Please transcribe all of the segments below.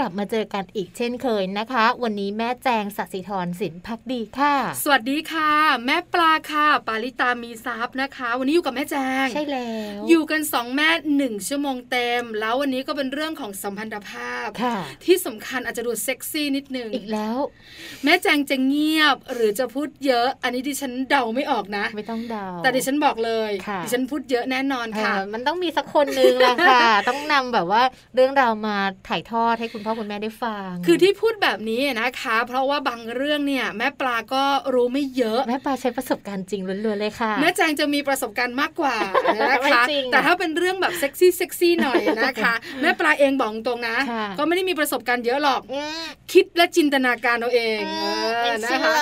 กลับมาเจอกันอีกเช่นเคยนะคะ วันนี้แม่แจงสัสิธรสินพักดีค่ะ สวัสดีค่ะ แม่ปลาค่ะ ปาลิตามีทรัพย์นะคะ วันนี้อยู่กับแม่แจงใช่แล้ว อยู่กันสองแม่หนึ่งชั่วโมงเต็ม แล้ววันนี้ก็เป็นเรื่องของสัมพันธภาพค่ะที่สำคัญอาจจะดูเซ็กซี่นิดนึงอีกแล้ว แม่แจงจะเงียบหรือจะพูดเยอะ อันนี้ดิฉันเดาไม่ออกนะ ไม่ต้องเดาแต่ดิฉันบอกเลยค่ะดิฉันพูดเยอะแน่นอนค่ะเออมันต้องมีสักคนนึงแหละค่ะ ต้องนำแบบว่าเรื่องราวมาถ่ายทอดให้คุณพ่อคุณแม่ได้ฟัง คือที่พูดแบบนี้นะคะ เพราะว่าบางเรื่องเนี่ย แม่ปลาก็รู้ไม่เยอะ แม่ปลาใช้ประสบการณ์จริงล้วนๆเลยค่ะแม่แจงจะมีประสบการณ์มากกว่านะไม่คะจริงอะแต่ถ้าเป็นเรื่องแบบเซ็กซี่เซ็กซี่หน่อยนะคะแม่ปลาเองบอกตรงนะค่ะก็ไม่ได้มีประสบการณ์เยอะหรอกอืมคิดและจินตนาการเอาเองอืเอมอเป็นนะเชื่คะอ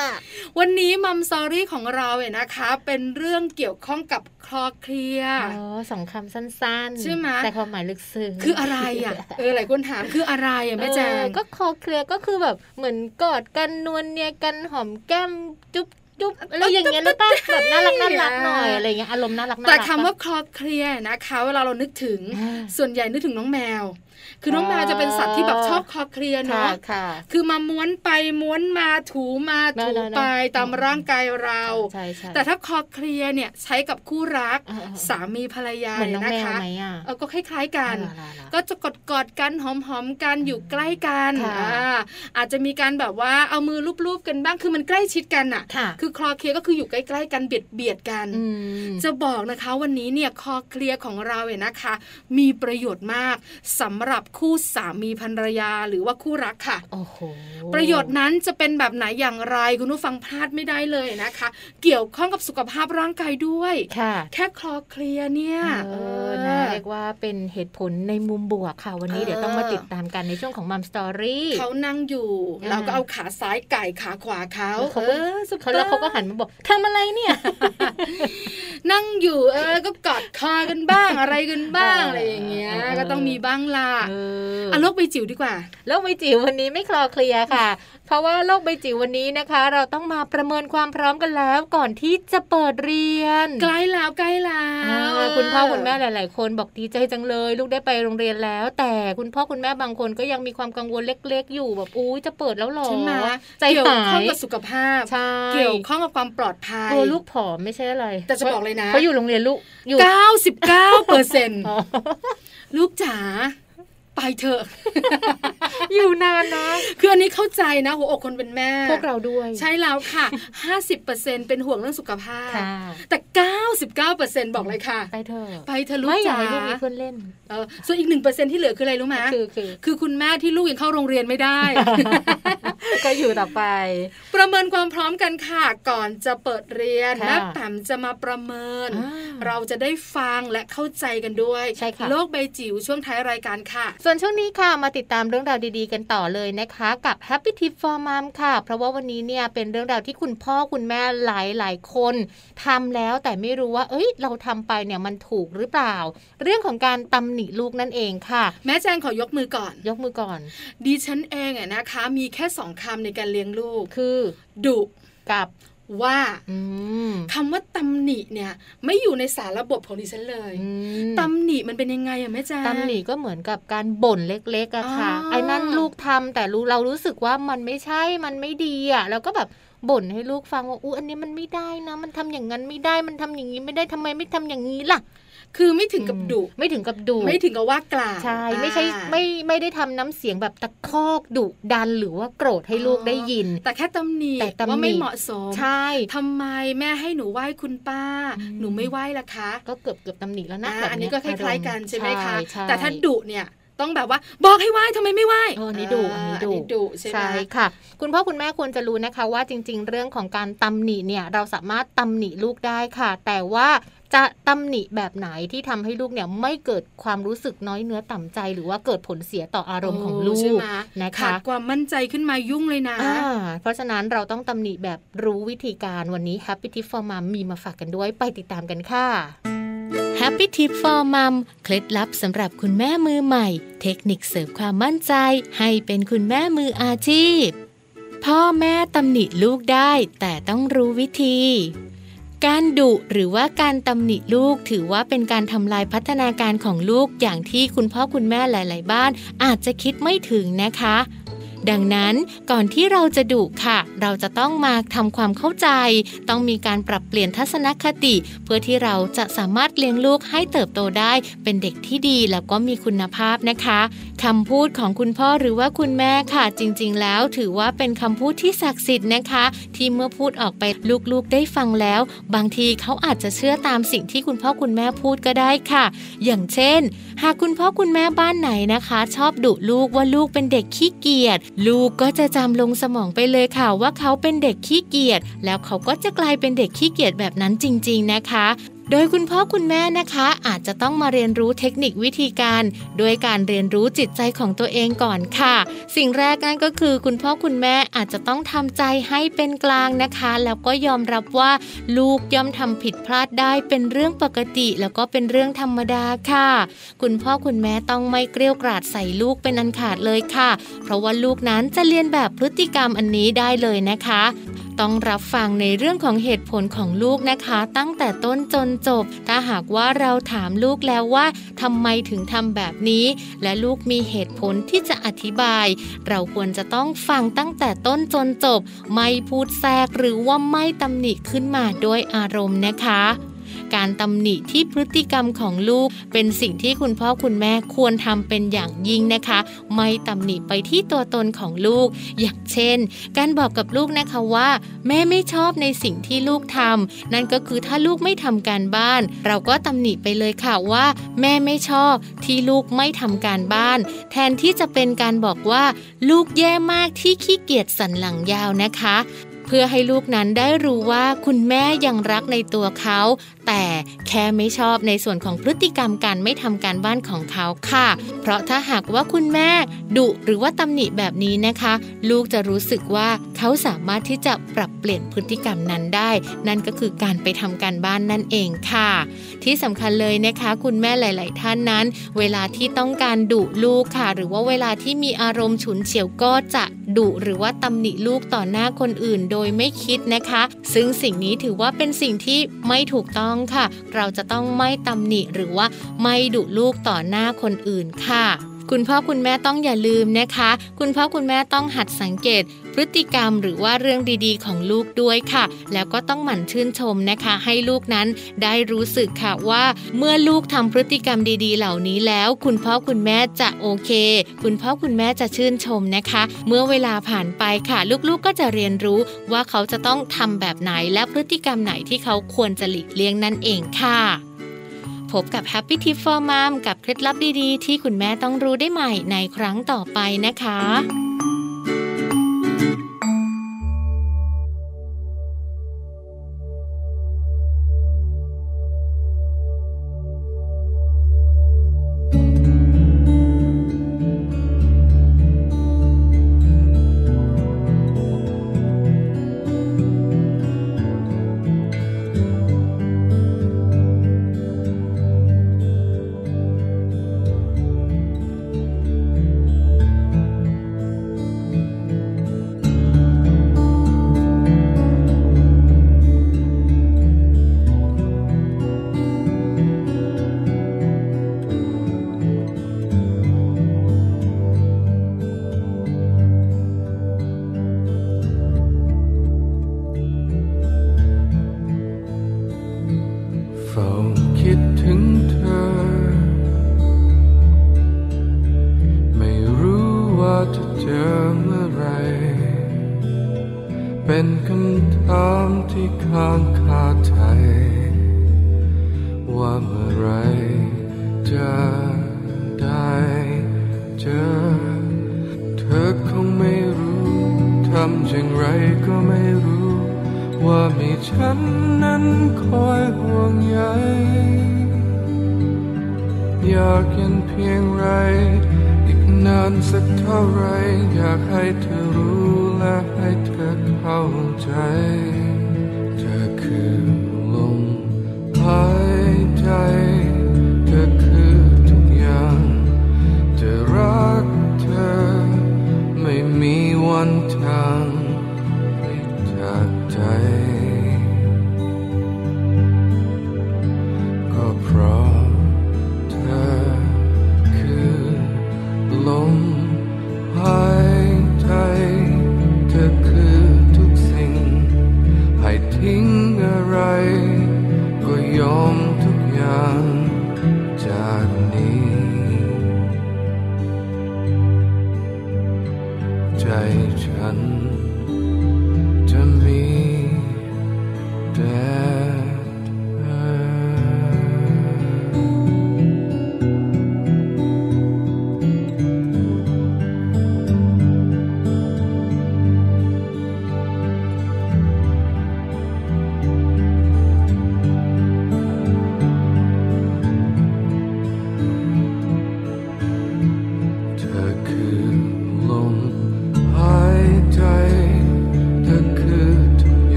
วันนี้มัมซอรี่ของเราเนี่ยนะคะ เป็นเรื่องเกี่ยวข้องกับคลอเคลียร์อ๋อสองคำสั้นๆ ใช่ไหมแต่ความหมายลึกซึ้งคืออะไรอะเออหลายคนถามคืออะไรอะแม่แจเองอก็คอเคลียร์ก็คือแบบเหมือนกอดกันนวลเนียกันหอมแก้มจุ๊บจุ๊บอะไรอย่างเงี้ยหรือเปล่าแบบน่ารักน่ารักหน่อยอะไรเงี้ยอารมณ์น่ารักน่ารัแต่กคำว่าคลอเคลียร์นะคะ เวลาเรานึกถึงอ่าส่วนใหญ่นึกถึงน้องแมว คือน้องแมวจะเป็นสัตว์ที่แบบชอบคลอเคลียร์ค่ะเนาะค่ะคือมาม้วนไปม้วนมาถูมานั่ถูนๆๆไปตามร่างกายเราใช่ใช่แต่ถ้าคลอเคลียร์เนี่ยใช้กับคู่รักเออๆๆสามีภรรยาเหมือนน้องนะแมวคะไหมอะเออก็คล้ายๆกันเอาล่ะๆๆก็จะกอดกอดๆกันหอมๆกันอยู่ใกล้กันค่ะอ่าอาจจะมีการแบบว่าเอามือลูบๆกันบ้างคือมันใกล้ชิดกันอะค่ะคือคลอเคลียร์ก็คืออยู่ใกล้ๆกันเบียดเบียดๆกันอืมจะบอกนะคะวันนี้เนี่ยคอเคลียร์ของเราเนี่ยนะคะ มีประโยชน์มากสำหรับคู่สามีภรรยาหรือว่าคู่รักค่ะโอ้โหประโยชน์นั้นจะเป็นแบบไหนอย่างไรคุณผู้ฟังพลาดไม่ได้เลยนะคะ เกี่ยวข้องกับสุขภาพร่างกายด้วยค่ะ แค่คลอเคลียร์เนี่ยเออนะเรียกว่าเป็นเหตุผลในมุมบวกค่ะ วันนี้เออเดี๋ยวต้องมาติดตามกันในช่วงของมัมสตอรี่เขานั่งอยู่อ่าเราก็เอาขาซ้ายไก่ขาขวาเขาเขาเอก็อสุดเขาแล้วเขาก็หันมาบอกทำอะไรเนี่ย นั่งอยู่เออก็กอดคอกันบ้างอะไรกันบ้างเออออะไรอย่างเงี้ยเออก็ต้องมีบ้างล่ะเอออะโลกใบจิ๋วดีกว่า โลกใบจิ๋ววันนี้ไม่คลอเคลียร์ค่ะ เพราะว่าโลกใบจิ๋ววันนี้นะคะ เราต้องมาประเมินความพร้อมกันแล้วก่อนที่จะเปิดเรียน ใกล้แล้วใกล้แล้อ่าวคุณพ่อคุณแม่หลาย ๆ คนบอกดีใจจังเลย ลูกได้ไปโรงเรียนแล้ว แต่คุณพ่อคุณแม่บางคนก็ยังมีความกังวลเล็ก ๆ อยู่แบบอุ้ยจะเปิดแล้วหรอใช่ไหมใจเกี่ยวหาข้องยกับสุขภาพใช่เกี่ยวข้องกับความปลอดภัยกลัวลูกผอมไม่ใช่อะไร แต่จะบอกเลยนะเพราะอยู่โรงเรียนลูกอยู่99เปอร์เซ็นต์อ๋อลูกจ๋า ไปเถอะ อยู่นานนะ คืออันนี้เข้าใจนะ หัวอกคนเป็นแม่ พวกเราด้วย ใช่แล้วค่ะ 50%เป็นห่วงเรื่องสุขภาพค่ะแต่ 99%บอกเลยค่ะ ไปเถอะ ไปเถอะลูกไม่อยาจ๋ากให้ลูกมีเพื่อนเล่น เออ ส่วนอีกหนึ่งเปอร์เซ็นที่เหลือคืออะไรรู้ไหมคือคือ คือคุณแม่ที่ลูกยังเข้าโรงเรียนไม่ได้ ก็อยู่ต่อไป ประเมินความพร้อมกันค่ะ ก่อนจะเปิดเรียนค่ะแม่แปมจะมาประเมินอ่าเราจะได้ฟังและเข้าใจกันด้วยใช่ค่ะโลกใบจิ๋วช่วงท้ายรายการค่ะส่วนช่วงนี้ค่ะมาติดตามเรื่องราวดีๆ กันต่อเลยนะคะ กับ Happy Tip for Mom ค่ะ เพราะว่าวันนี้เนี่ยเป็นเรื่องราวที่คุณพ่อคุณแม่หลายๆ คนทำแล้วแต่ไม่รู้ว่า เอ้ย เราทำไปเนี่ยมันถูกหรือเปล่า เรื่องของการตำหนิลูกนั่นเองค่ะ แม่แจงขอยกมือก่อน ยกมือก่อน ดิฉันเองอะนะคะ มีแค่สองคำในการเลี้ยงลูกคือดุกับ ว่าอืมคำว่าตำหนิเนี่ย ไม่อยู่ในสารระบบของดิฉันเลยอืมตำหนิมันเป็นยังไงอะแม่แจงตำหนิก็เหมือนกับการบ่นเล็กๆอะค่ะอ๋อไอ้นั่นลูกทำแต่รู้เรารู้สึกว่ามันไม่ใช่มันไม่ดีอะแล้วก็แบบบ่นให้ลูกฟังว่าอู้อันนี้มันไม่ได้นะ มันทำอย่างนั้นไม่ได้มันทำอย่างนี้ไม่ได้ทำไมไม่ทำอย่างนี้ล่ะ คือไม่ถึงกับดุอืมไม่ถึงกับดุไม่ถึงกับว่ากล่าวใช่ไม่ใช่อ่าไม่ไม่ได้ทำน้ำเสียงแบบตะคอกดุดันหรือว่าโกรธให้ลูกอ๋อได้ยิน แต่แค่ตำหนิแต่ตำหนิว่าไม่เหมาะสมใช่ทำไมแม่ให้หนูไหว้คุณป้าอืมหนูไม่ไหว้ล่ะคะ ก็เกือบเกือบตำหนิแล้วนะอ่าแบบอันเนี้นี้ยก็คล้ายๆกันอรมณ์ใช่ไหมคะใช่แต่ถ้าดุเนี่ยต้องแบบว่าบอกให้ไหว้ทำไมไม่ไหว้เอออันนี้ดุอันนี้ดุดุใช่ไหมใช่ค่ะ คุณพ่อคุณแม่ควรจะรู้นะคะว่าจริง ๆ เรื่องของการตำหนิเนี่ยเราสามารถตำหนิลูกได้ค่ะ แต่ว่า จะตำหนิแบบไหนที่ทำให้ลูกเนี่ยไม่เกิดความรู้สึกน้อยเนื้อต่ำใจ หรือว่าเกิดผลเสียต่ออารมณ์ของลูใช่กไหมนะคะขาดความมั่นใจขึ้นมายุ่งเลยนะอ่าเพราะฉะนั้นเราต้องตำหนิแบบรู้วิธีการวันนี้ Happy Tip for Mom มีมาฝากกันด้วยไปติดตามกันค่ะ Happy Tip for Mom เคล็ดลับสำหรับคุณแม่มือใหม่ เทคนิคเสริมความมั่นใจ ให้เป็นคุณแม่มืออาชีพ พ่อแม่ตำหนิลูกได้แต่ต้องรู้วิธี การดุหรือว่าการตำหนิลูกถือว่าเป็นการทำลายพัฒนาการของลูกอย่างที่คุณพ่อคุณแม่หลาย ๆ บ้าน อาจจะคิดไม่ถึงนะคะ ดังนั้นก่อนที่เราจะดุค่ะ เราจะต้องมาทำความเข้าใจ ต้องมีการปรับเปลี่ยนทัศนคติ เพื่อที่เราจะสามารถเลี้ยงลูกให้เติบโตได้เป็นเด็กที่ดีแล้วก็มีคุณภาพนะคะคำพูดของคุณพ่อหรือว่าคุณแม่ค่ะ จริง ๆ แล้วถือว่าเป็นคำพูดที่ศักดิ์สิทธิ์นะคะ ที่เมื่อพูดออกไปลูกๆได้ฟังแล้ว บางทีเขาอาจจะเชื่อตามสิ่งที่คุณพ่อคุณแม่พูดก็ได้ค่ะ อย่างเช่น หากคุณพ่อคุณแม่บ้านไหนนะคะ ชอบดุลูกว่าลูกเป็นเด็กขี้เกียจลูกก็จะจำลงสมองไปเลยค่ะว่าเขาเป็นเด็กขี้เกียจแล้วเขาก็จะกลายเป็นเด็กขี้เกียจแบบนั้นจริง ๆนะคะ โดยคุณพ่อคุณแม่นะคะอาจจะต้องมาเรียนรู้เทคนิควิธีการด้วยการเรียนรู้จิตใจของตัวเองก่อนค่ะ สิ่งแรกนั่นก็คือคุณพ่อคุณแม่อาจจะต้องทำใจให้เป็นกลางนะคะ แล้วก็ยอมรับว่าลูกย่อมทำผิดพลาดได้เป็นเรื่องปกติ แล้วก็เป็นเรื่องธรรมดาค่ะ คุณพ่อคุณแม่ต้องไม่เกลี้ยกล่อดใส่ลูกเป็นอันขาดเลยค่ะ เพราะว่าลูกนั้นจะเรียนแบบพฤติกรรมอันนี้ได้เลยนะคะ ต้องรับฟังในเรื่องของเหตุผลของลูกนะคะ ตั้งแต่ต้นจนจบ ถ้าหากว่าเราถามลูกแล้วว่าทำไมถึงทำแบบนี้ และลูกมีเหตุผลที่จะอธิบาย เราควรจะต้องฟังตั้งแต่ต้นจนจบ ไม่พูดแทรกหรือว่าไม่ตำหนิขึ้นมาด้วยอารมณ์นะคะ การตำหนิที่พฤติกรรมของลูก เป็นสิ่งที่คุณพ่อคุณแม่ควรทำเป็นอย่างยิ่งนะคะ ไม่ตำหนิไปที่ตัวตนของลูก อย่างเช่น การบอกกับลูกนะคะว่า แม่ไม่ชอบในสิ่งที่ลูกทำนั่นก็คือถ้าลูกไม่ทำการบ้าน เราก็ตำหนิไปเลยค่ะว่า แม่ไม่ชอบที่ลูกไม่ทำการบ้าน แทนที่จะเป็นการบอกว่า ลูกแย่มากที่ขี้เกียจสันหลังยาวนะคะเพื่อให้ลูกนั้นได้รู้ว่าคุณแม่ยังรักในตัวเขา แต่แค่ไม่ชอบในส่วนของพฤติกรรมการไม่ทำการบ้านของเขาค่ะ เพราะถ้าหากว่าคุณแม่ดุหรือว่าตำหนิแบบนี้นะคะ ลูกจะรู้สึกว่าเขาสามารถที่จะปรับเปลี่ยนพฤติกรรมนั้นได้ นั่นก็คือการไปทำการบ้านนั่นเองค่ะ ที่สำคัญเลยนะคะ คุณแม่หลาย ๆ ท่านนั้น เวลาที่ต้องการดุลูกค่ะ หรือว่าเวลาที่มีอารมณ์ฉุนเฉียวก็จะดุหรือว่าตำหนิลูกต่อหน้าคนอื่น โดยไม่คิดนะคะ ซึ่งสิ่งนี้ถือว่าเป็นสิ่งที่ไม่ถูกต้องค่ะ เราจะต้องไม่ตำหนิหรือว่าไม่ดุลูกต่อหน้าคนอื่นค่ะคุณพ่อคุณแม่ต้องอย่าลืมนะคะ คุณพ่อคุณแม่ต้องหัดสังเกต พฤติกรรมหรือว่าเรื่องดีๆ ของลูกด้วยค่ะ แล้วก็ต้องหมั่นชื่นชมนะคะ ให้ลูกนั้นได้รู้สึกค่ะว่า เมื่อลูกทำพฤติกรรมดีๆ เหล่านี้แล้ว คุณพ่อคุณแม่จะโอเค คุณพ่อคุณแม่จะชื่นชมนะคะ เมื่อเวลาผ่านไปค่ะ ลูกๆก็จะเรียนรู้ว่าเขาจะต้องทำแบบไหนและพฤติกรรมไหนที่เขาควรจะหลีกเลี่ยงนั่นเองค่ะพบกับ Happy Tip for Mom กับเคล็ดลับดีๆ ที่คุณแม่ต้องรู้ได้ใหม่ในครั้งต่อไปนะคะ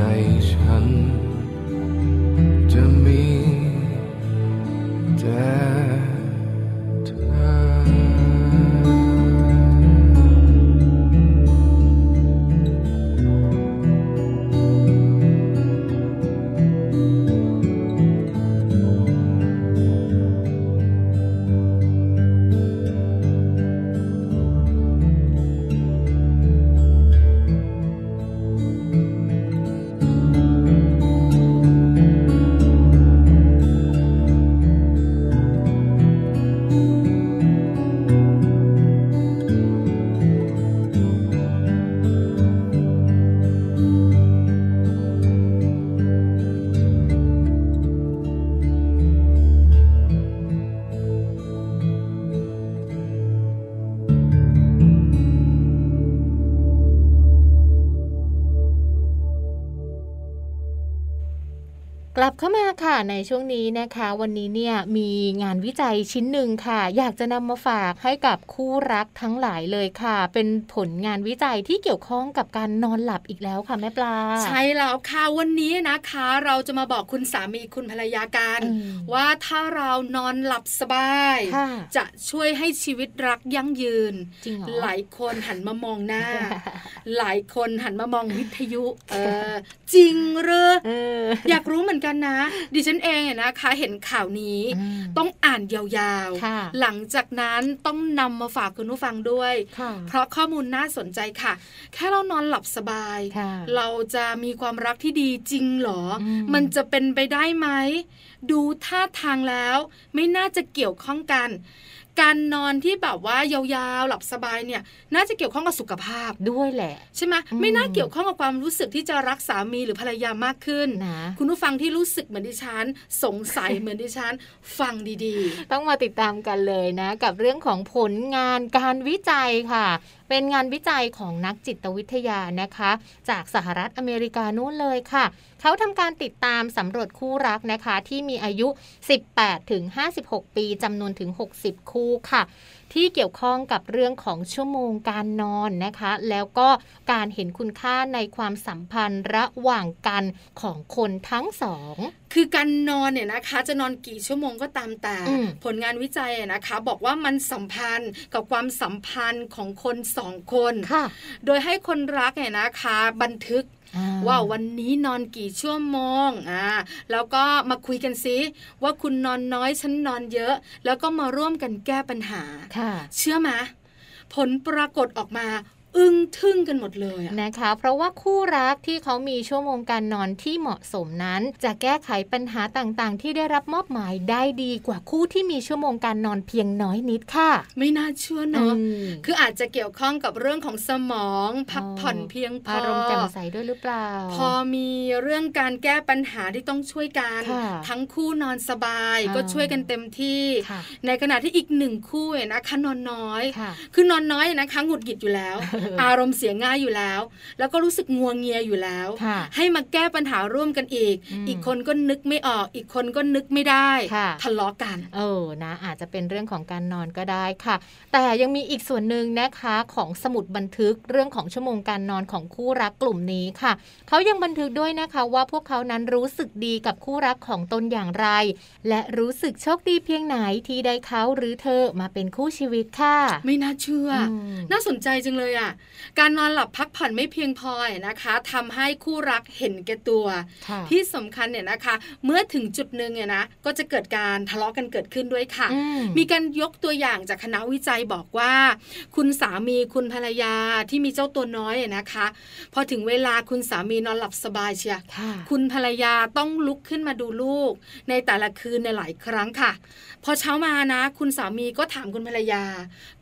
ใจฉัน ในช่วงนี้นะคะ วันนี้เนี่ยมีงานวิจัยชิ้นหนึ่งค่ะ อยากจะนำมาฝากให้กับคู่รักทั้งหลายเลยค่ะ เป็นผลงานวิจัยที่เกี่ยวข้องกับการนอนหลับอีกแล้วค่ะแม่ปลา ใช่แล้วค่ะวันนี้นะคะ เราจะมาบอกคุณสามีคุณภรรยากันอืมว่าถ้าเรานอนหลับสบายค่ะจะช่วยให้ชีวิตรักยั่งยืนจริงเหรอหลายคนหันมามองหน้า หลายคนหันมามองวิทยุเออจริงเหรือเอออยากรู้เหมือนกันนะ ดิฉันเองเนี่ยนะคะเห็นข่าวนี้อืมต้องอ่านยาวค่ะๆหลังจากนั้นต้องนำมาฝากคุณผู้ฟังด้วยค่ะเพราะข้อมูลน่าสนใจค่ะ แค่เรานอนหลับสบายค่ะเราจะมีความรักที่ดีจริงเหรออืมมันจะเป็นไปได้ไหม ดูท่าทางแล้วไม่น่าจะเกี่ยวข้องกัน การนอนที่แบบว่ายาวๆ หลับสบายเนี่ย น่าจะเกี่ยวข้องกับสุขภาพด้วยแหละ ใช่ไหมอืมไม่น่าเกี่ยวข้องกับความรู้สึกที่จะรักสามีหรือภรรยามากขึ้นนะคุณผู้ฟังที่รู้สึกเหมือนดิฉัน สงสัยเหมือนดิฉัน ฟังดีต้องมาติดตามกันเลยนะ กับเรื่องของผลงานการวิจัยค่ะเป็นงานวิจัยของนักจิตวิทยานะคะ จากสหรัฐอเมริกานู่นเลยค่ะ เขาทำการติดตามสำรวจคู่รักนะคะ ที่มีอายุ 18ถึง56 ปีจำนวนถึง 60 คู่ค่ะ ที่เกี่ยวข้องกับเรื่องของชั่วโมงการนอนนะคะ แล้วก็การเห็นคุณค่าในความสัมพันธ์ระหว่างกันของคนทั้งสองๆคือการนอนเนี่ยนะคะจะนอนกี่ชั่วโมงก็ตามแต่อืมผลงานวิจัยอะนะคะ บอกว่ามันสัมพันธ์กับความสัมพันธ์ของคนสองคนค่ะโดยให้คนรักเนี่ยนะคะ บันทึกอ่ ว่าวันนี้นอนกี่ชั่วโมงอ่าแล้วก็มาคุยกันซิว่าคุณนอนน้อยฉันนอนเยอะ แล้วก็มาร่วมกันแก้ปัญหาค่ะเชื่อไหมผลปรากฏออกมา อึ้งทึ่งกันหมดเลยอะนะคะ เพราะว่าคู่รักที่เขามีชั่วโมงการนอนที่เหมาะสมนั้น จะแก้ไขปัญหาต่างๆ ที่ได้รับมอบหมายได้ดีกว่าคู่ที่มีชั่วโมงการนอนเพียงน้อยนิดค่ะ ไม่น่าเชื่อเนาะอืมคืออาจจะเกี่ยวข้องกับเรื่องของสมอง พักผ่อนเพียงพออารมณ์แจ่มใสด้วยหรือเปล่า พอมีเรื่องการแก้ปัญหาที่ต้องช่วยกันค่ะทั้งคู่นอนสบายอ่าก็ช่วยกันเต็มที่ค่ะในขณะที่อีกหนึ่งคู่เนี่ยนะคะนอนน้อยค่ะคือนอนน้อยนะคะหงุดหงิดอยู่แล้วอารมณ์เสียง่ายอยู่แล้ว แล้วก็รู้สึกงัวงเงียอยู่แล้วค่ะให้มาแก้ปัญหาร่วมกันอีกอืมอีกคนก็นึกไม่ออก อีกคนก็นึกไม่ได้ค่ะทะเลาะกัน เออนะ อาจจะเป็นเรื่องของการนอนก็ได้ค่ะ แต่ยังมีอีกส่วนหนึ่งนะคะของสมุดบันทึกเรื่องของชั่วโมงการนอนของคู่รักกลุ่มนี้ค่ะเขายังบันทึกด้วยนะคะว่าพวกเขานั้นรู้สึกดีกับคู่รักของตนอย่างไร และรู้สึกโชคดีเพียงไหนที่ได้เขาหรือเธอมาเป็นคู่ชีวิตค่ะ ไม่น่าเชื่ออมน่าสนใจจังเลยอะการนอนหลับพักผ่อนไม่เพียงพอนะคะทำให้คู่รักเห็นแก่ตัวค่ะที่สำคัญเนี่ยนะคะ เมื่อถึงจุดหนึ่งเนี่ยนะก็จะเกิดการทะเลาะกันเกิดขึ้นด้วยค่ะอืมมีการยกตัวอย่างจากคณะวิจัยบอกว่า คุณสามีคุณภรรยาที่มีเจ้าตัวน้อยอะนะคะ พอถึงเวลาคุณสามีนอนหลับสบายเชียค่ะคุณภรรยาต้องลุกขึ้นมาดูลูก ในแต่ละคืนในหลายครั้งค่ะ พอเช้ามานะ คุณสามีก็ถามคุณภรรยา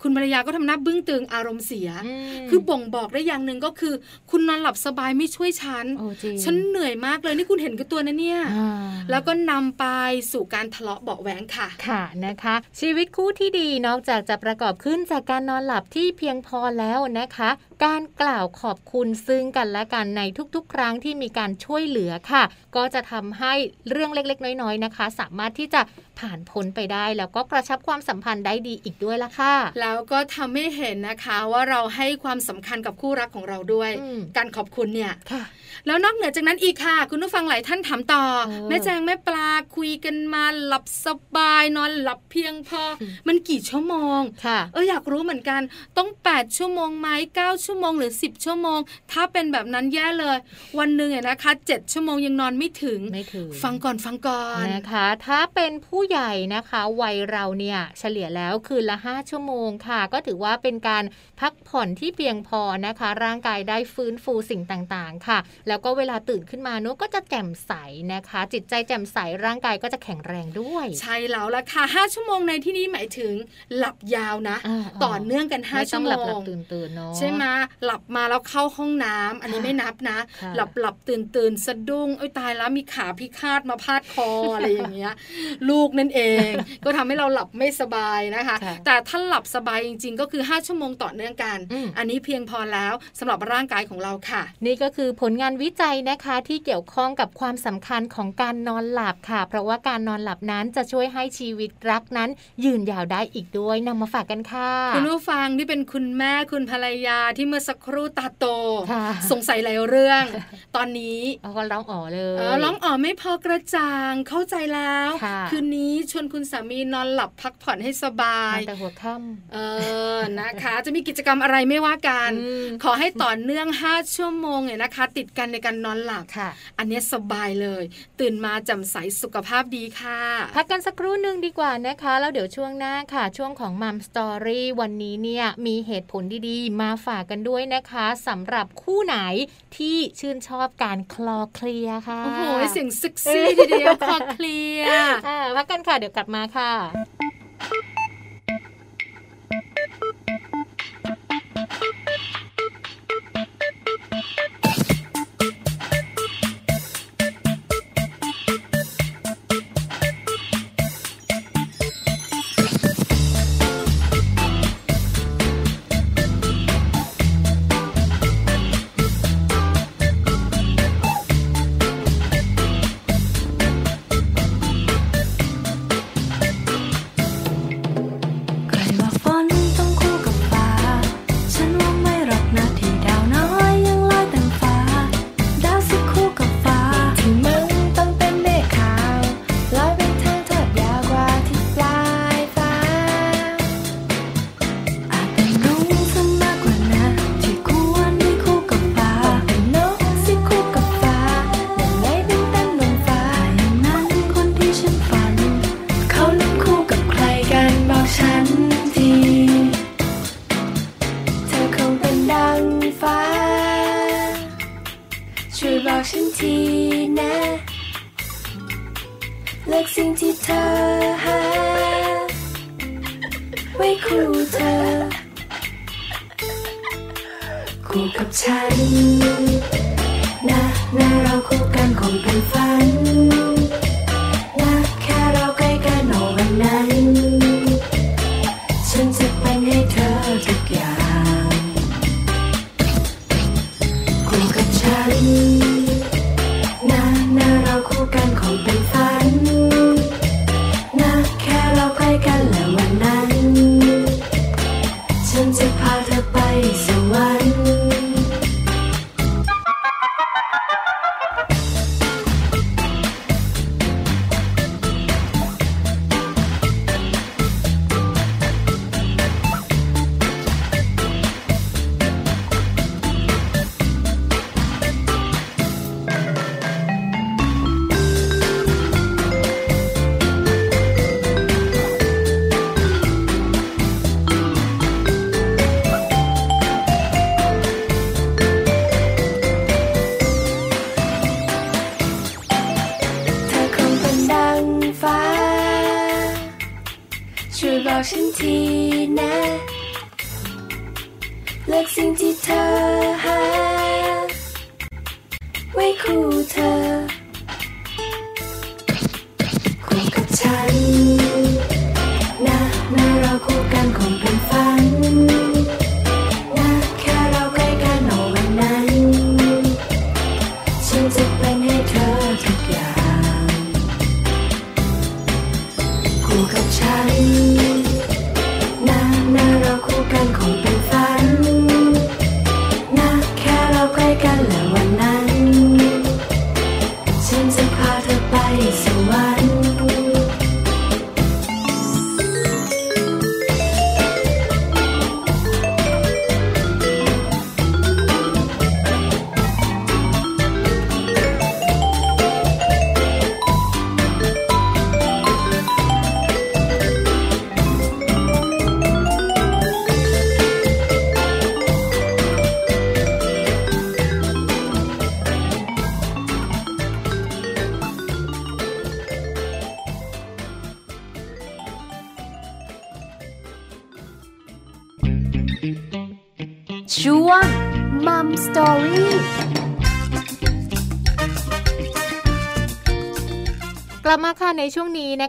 คุณภรรยาก็ทำหน้าบึ้งตึงอารมณ์เสียมคือบ่งบอกได้อย่างหนึ่งก็คือ คุณนอนหลับสบายไม่ช่วยฉันโอ้จริงฉันเหนื่อยมากเลยนี่คุณเห็นกับตัวนะเนี่ยอ่าแล้วก็นำไปสู่การทะเลาะเบาะแหวงค่ะค่ะนะคะ ชีวิตคู่ที่ดีนอกจากจะประกอบขึ้นจากการนอนหลับที่เพียงพอแล้วนะคะ การกล่าวขอบคุณซึ่งกันและกันในทุกๆ ครั้งที่มีการช่วยเหลือค่ะ ก็จะทำให้เรื่องเล็กๆ น้อยๆนะคะ สามารถที่จะผ่านพ้นไปได้ แล้วก็กระชับความสัมพันธ์ได้ดีอีกด้วยละค่ะ แล้วก็ทำให้เห็นนะคะว่าเราให้ความสำคัญกับคู่รักของเราด้วยอืมการขอบคุณเนี่ยค่ะแล้วนอกเหนือจากนั้นอีกค่ะ คุณผู้ฟังหลายท่านถามต่อเออแม่แจงแม่ปลาคุยกันมาหลับสบายนอนหลับเพียงพออมมันกี่ชั่วโมงค่ะเอออยากรู้เหมือนกันต้อง 8 ชั่วโมงไหม9 ชั่วโมงหรือ 10 ชั่วโมง ถ้าเป็นแบบนั้นแย่เลย วันหนึ่งเนี่ยนะคะ 7 ชั่วโมงยังนอนไม่ถึงไม่ถึงฟังก่อนฟังก่อนนะคะ ถ้าเป็นผู้ใหญ่นะคะวัยเราเนี่ยเฉลี่ยแล้วคืนละ 5 ชั่วโมงค่ะ ก็ถือว่าเป็นการพักผ่อนที่เพียงพอนะคะ ร่างกายได้ฟื้นฟูสิ่งต่างๆ ค่ะ แล้วก็เวลาตื่นขึ้นมานุก็จะแจ่มใสนะคะ จิตใจแจ่มใสร่างกายก็จะแข็งแรงด้วย ใช่แล้วละค่ะ 5 ชั่วโมงในที่นี้หมายถึงหลับยาวนะอ่าๆต่อเนื่องกันไม่5ต้ชั่อวงโมหลับหลับงตื่นตื่นๆเนาะใช่ไหมหลับมาแล้วเข้าห้องน้ำอันนี้ค่ะไม่นับนะค่ะหลับหลับตื่นตื่นสะดุ้งเอ้ยตายแล้วมีขาพิฆาตมาพาดคออะไรอย่างเงี้ยลูกนั่นเอง ก็ทำให้เราหลับไม่สบายนะคะค่ะแต่ถ้าหลับสบายจริง ๆ ก็คือ 5 ชั่วโมงต่อเนื่องกันอืมอันนนี้เพียงพอแล้วสำหรับร่างกายของเราค่ะ นี่ก็คือผลงานวิจัยนะคะที่เกี่ยวข้องกับความสำคัญของการนอนหลับค่ะ เพราะว่าการนอนหลับนั้นจะช่วยให้ชีวิตรักนั้น ยืนยาวได้อีกด้วยนำมาฝากกันค่ะคุณผู้ฟังที่เป็นคุณแม่คุณภรรยาที่เมื่อสักครู่ตาโตค่ะสงสัยหลายเรื่อง ตอนนี้เอาก็ร้องอ๋อเลเอยอร้องอ๋อไม่พอกระจ่างเข้าใจแล้วค่ะคืนนี้ชวนคุณสามีนอนหลับพักผ่อนให้สบายแต่หัวค่ำเออนะคะ จะมีกิจกรรมอะไรไม่ว่ากันอืมขอให้ต่อเนื่อง 5 ชั่วโมงเนี่ยนะคะ ติดกันในการนอนหลับค่ะอันเนี้ยสบายเลย ตื่นมาแจ่มใสสุขภาพดีค่ะ พักกันสักครู่หนึ่งดีกว่านะคะ แล้วเดี๋ยวช่วงหน้าค่ะ ช่วงของมัมสตอรี่วันนี้เนี่ยมีเหตุผลดีๆ มาฝากกันด้วยนะคะสำหรับคู่ไหนที่ชื่นชอบการคลอเคลียร์ค่ะ โอ้โห เสียงเซ็กซี่ทีเดียวคอเคลียร์อ่าพักกันค่ะเดี๋ยวกลับมาค่ะ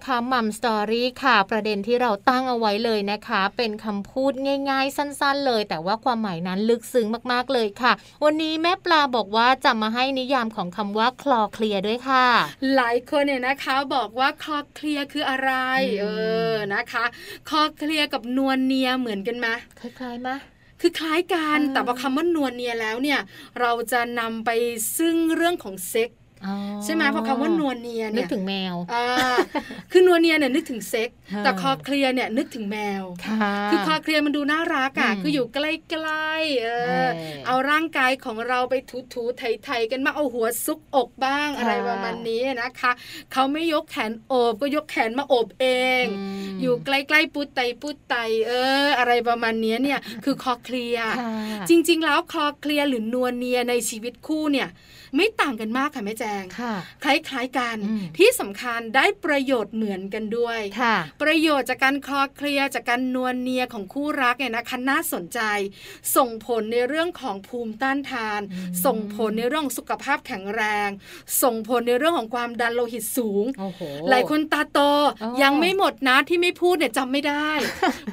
นี้นะคะ Mom Story ค่ะ ประเด็นที่เราตั้งเอาไว้เลยนะคะ เป็นคำพูดง่าย ๆ สั้น ๆ เลย แต่ว่าความหมายนั้นลึกซึ้งมากๆเลยค่ะ วันนี้แม่ปลาบอกว่าจะมาให้นิยามของคำว่าคลอเคลียร์ด้วยค่ะ หลายคนเนี่ยนะคะบอกว่าคลอเคลียร์คืออะไรอืมเออนะคะคลอเคลียร์กับนัวเนียเหมือนกันไหมคล้ายๆมะคือคล้ายกันอ่าแต่พอคำว่านัวเนียแล้วเนี่ย เราจะนำไปซึ่งเรื่องของเซ็กซ์อ๋อ ใช่ไหมเพราะคำว่านัวเนียเนี่ยนึกถึงแมวอ่าคือนัวเนียเนี่ยนึกถึงเซ็กซ์ฮะแต่คลอเคลียร์เนี่ยนึกถึงแมวค่ะคือคลอเคลียร์มันดูน่ารักอะอืมคืออยู่ใกล้ๆเออเออเอาร่างกายของเราไปถูๆไถๆกันบ้างเอาหัวซุกอกบ้างค่ะอะไรประมาณนี้นะคะเขาไม่ยกแขนโอบก็ยกแขนมาโอบเองมอยู่ใกล้ๆปุตไตปุตไตเออ อะไรประมาณเนี้ยเนี่ยคือคลอเคลียร์ค่ะจริง ๆ แล้วคลอเคลียร์หรือนัวเนียในชีวิตคู่เนี่ย ไม่ต่างกันมากค่ะแม่แจงค่ะคล้ายๆกันอืมที่สำคัญได้ประโยชน์เหมือนกันด้วยค่ะประโยชน์จากการคลอเคลียร์จากการนวลเนียของคู่รักเนี่ยนะคะน่าสนใจ ส่งผลในเรื่องของภูมิต้านทานอืมส่งผลในเรื่องของสุขภาพแข็งแรง ส่งผลในเรื่องของความดันโลหิตสูงโอ้โหหลายคนตาโตอ๋อยังไม่หมดนะที่ไม่พูดเนี่ยจำไม่ได้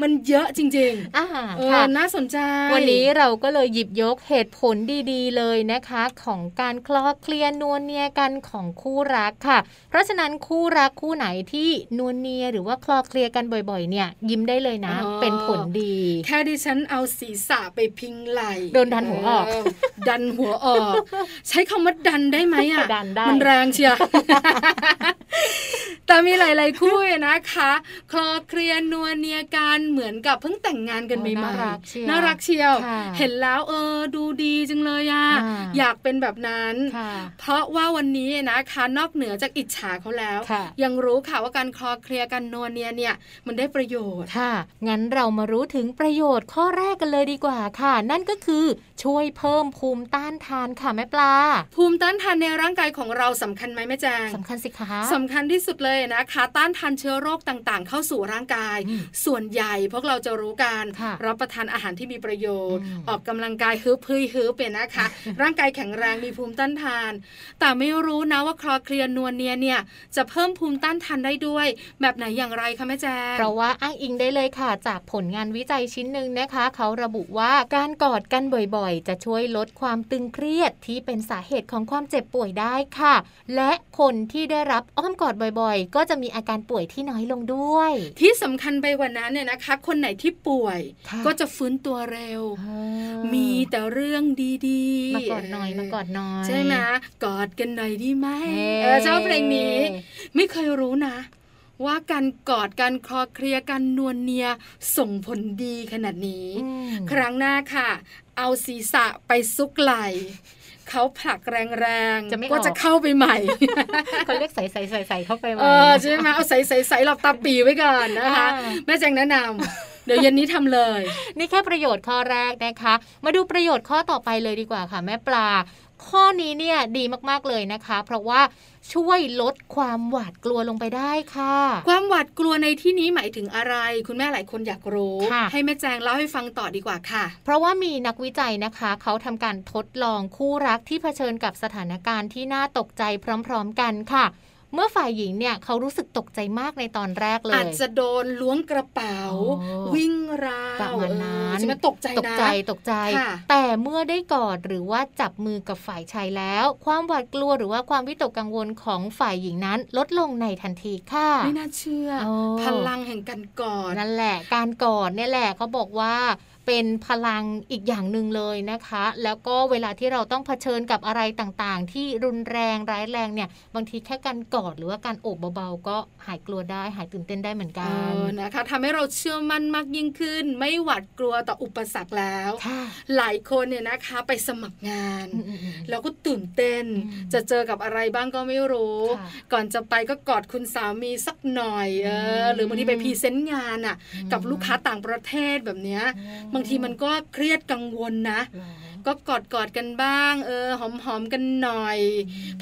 มันเยอะจริงอ่าๆเออค่ะน่าสนใจ วันนี้เราก็เลยหยิบยกเหตุผลดีๆ เลยนะคะ ของการคลอเคลียร์นวลเนียกันของคู่รักค่ะ เพราะฉะนั้นคู่รักคู่ไหนที่นวลเนียหรือว่าคลอเคลียร์กันบ่อยๆ เนี่ย ยิ้มได้เลยนะอ๋อเป็นผลดี แค่ดิฉันเอาศีรษะไปพิงไหลโดนดันหัวออกเดันหัวออก ใช้คำว่าดันได้ไหมอะดันได้มันแรงเชียวแต่มีหลาย ๆ คู่นะคะ คลอเคลียร์นัวเนียกันเหมือนกับเพิ่งแต่งงานกันโอ้ใหม่น่ารักเชียวๆน่ารักเชียวค่ะเห็นแล้วเออดูดีจังเลยอะอ่าอยากเป็นแบบนั้นค่ะเพราะว่าวันนี้นะคะนอกเหนือจากอิจฉาเขาแล้วค่ะยังรู้ค่ะว่าการคลอเคลียร์กันนัวเนียเนี่ยมันได้ประโยชน์ค่ะ งั้นเรามารู้ถึงประโยชน์ข้อแรกกันเลยดีกว่าค่ะ นั่นก็คือช่วยเพิ่มภูมิต้านทานค่ะแม่ปลา ภูมิต้านทานในร่างกายของเราสำคัญไหมแม่แจงสำคัญสิคะสำคัญที่สุดเลยนะคะ ต้านทานเชื้อโรคต่างๆ เข้าสู่ร่างกายอืมส่วนใหญ่พวกเราจะรู้กันค่ะรับประทานอาหารที่มีประโยชน์อืมออกกำลังกายฮึบฮึยฮึบเป็นนะคะ ร่างกายแข็งแรงมีภูมิต้านทาน แต่ไม่รู้นะว่าคลอเคลียร์นวลเนียเนี่ยจะเพิ่มภูมิต้านทานได้ด้วย แบบไหนอย่างไรคะแม่แจงเพราะว่าอ้างอิงได้เลยค่ะ จากผลงานวิจัยชิ้นหนึ่งนะคะ เขาระบุว่าการกอดกันบ่อยๆ จะช่วยลดความตึงเครียดที่เป็นสาเหตุของความเจ็บป่วยได้ค่ะ และคนที่ได้รับอ้อมกอดบ่อยๆ ก็จะมีอาการป่วยที่น้อยลงด้วย ที่สำคัญไปกว่านั้นเนี่ยนะคะ คนไหนที่ป่วยค่ะก็จะฟื้นตัวเร็วอ่ามีแต่เรื่องดีๆ มากอดหน่อยมากอดหน่อยใช่ไหมกอดกันหน่อยดีไหมเฮ้เออชอบเพลงนี้ ไม่เคยรู้นะ ว่าการกอดการคลอเคลียร์กันนวลเนียส่งผลดีขนาดนี้อืมครั้งหน้าค่ะ เอาศีรษะไปซุกไหลเขาผลักแรงจะไม่ออกก็จะเข้าไปใหม่เขาเรียกใส่ใส่ใส่ใส่เข้าไปไหมเออใช่ไหมเอาใส่ใส่ใส่หลับตาปีไว้ก่อนนะคะอ่าแม่แจงแนะนำเดี๋ยวเย็นนี้ทำเลย นี่แค่ประโยชน์ข้อแรกนะคะ มาดูประโยชน์ข้อต่อไปเลยดีกว่าค่ะ แม่ปลา ข้อนี้เนี่ยดีมากๆเลยนะคะ เพราะว่าช่วยลดความหวาดกลัวลงไปได้ค่ะ ความหวาดกลัวในที่นี้หมายถึงอะไร คุณแม่หลายคนอยากรู้ค่ะให้แม่แจงเล่าให้ฟังต่อดีกว่าค่ะ เพราะว่ามีนักวิจัยนะคะ เขาทำการทดลองคู่รักที่เผชิญกับสถานการณ์ที่น่าตกใจพร้อม ๆ กันค่ะ เมื่อฝ่ายหญิงเนี่ยเขารู้สึกตกใจมากในตอนแรกเลย อาจจะโดนล้วงกระเป๋าโอ้วิ่งราวประมาณนั้นเออใช่ไหมตกใจตกนะใจตกใจค่ะแต่เมื่อได้กอดหรือว่าจับมือกับฝ่ายชายแล้ว ความหวาดกลัวหรือว่าความวิตกกังวลของฝ่ายหญิงนั้น ลดลงในทันทีค่ะไม่น่าเชื่อโอ้พลังแห่งการกอดนั่นแหละ การกอดเนี่ยแหละเขาบอกว่า เป็นพลังอีกอย่างหนึ่งเลยนะคะ แล้วก็เวลาที่เราต้องเผชิญกับอะไรต่างๆ ที่รุนแรงร้ายแรงเนี่ย บางทีแค่การกอดหรือว่าการโอบเบาๆ ก็หายกลัวได้ หายตื่นเต้นได้เหมือนเอกันอนะคะทำให้เราเชื่อมั่นมากยิ่งขึ้น ไม่หวาดกลัวต่ออุปสรรคแล้วค่ะหลายคนเนี่ยนะคะไปสมัครงานอืมๆๆแล้วก็ตื่นเต้นอืมจะเจอกับอะไรบ้างก็ไม่รู้ค่ะก่อนจะไปก็กอดคุณสามีสักหน่อยเออมหรือบางทีไป present งานอะกับลูกค้าต่างประเทศแบบเนี้ยบางทีมันก็เครียดกังวลนะหรอก็กอดกอดๆกันบ้าง เออ หอมหอมๆกันหน่อย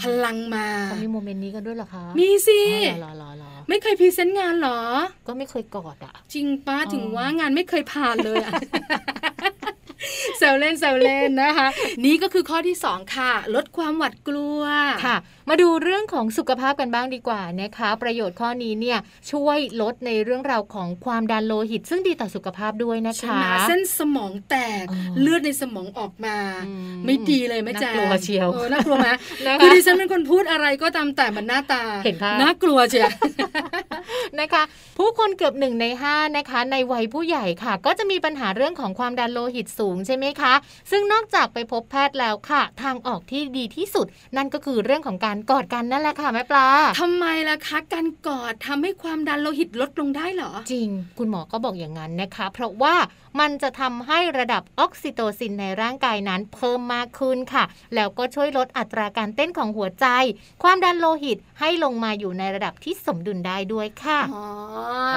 พลังมาเขามี moment นี้กันด้วยเหรอคะ มีสิอ๋อเหรอเหรอเหรอไม่เคย present งานเหรอ ก็ไม่เคยกอดอะ จริงป้าอ๋อถึงว่างานไม่เคยผ่านเลยอะแซวเล่นแซวเล่นนะคะ นี่ก็คือข้อที่สองค่ะ ลดความหวาดกลัวค่ะ มาดูเรื่องของสุขภาพกันบ้างดีกว่านะคะ ประโยชน์ข้อนี้เนี่ยช่วยลดในเรื่องราวของความดันโลหิต ซึ่งดีต่อสุขภาพด้วยนะใช่คะไหมเส้นสมองแตกอ๋อเลือดในสมองออกมาอืมไม่ดีเลยแม่แจ๊น่ากลัวเชียวออน่ากลัวไหมนะคะคือดิฉันเป็นคนพูดอะไรก็ตามแต่มันหน้าตาเห็นภาพน่ากลัวเชียวนะคะ ผู้คนเกือบหนึ่งในห้านะคะ ในวัยผู้ใหญ่ค่ะ ก็จะมีปัญหาเรื่องของความดันโลหิตสูงใช่ไหมคะ ซึ่งนอกจากไปพบแพทย์แล้วค่ะ ทางออกที่ดีที่สุด นั่นก็คือเรื่องของการกอดกันนั่นแหละค่ะแม่ปลาทำไมล่ะคะ การกอดทำให้ความดันโลหิตลดลงได้เหรอ จริง คุณหมอก็บอกอย่างนั้นนะคะ เพราะว่ามันจะทำให้ระดับออกซิโตซินในร่างกายนั้นเพิ่มมากขึ้นค่ะ แล้วก็ช่วยลดอัตราการเต้นของหัวใจ ความดันโลหิตให้ลงมาอยู่ในระดับที่สมดุลได้ด้วยค่ะอ๋อ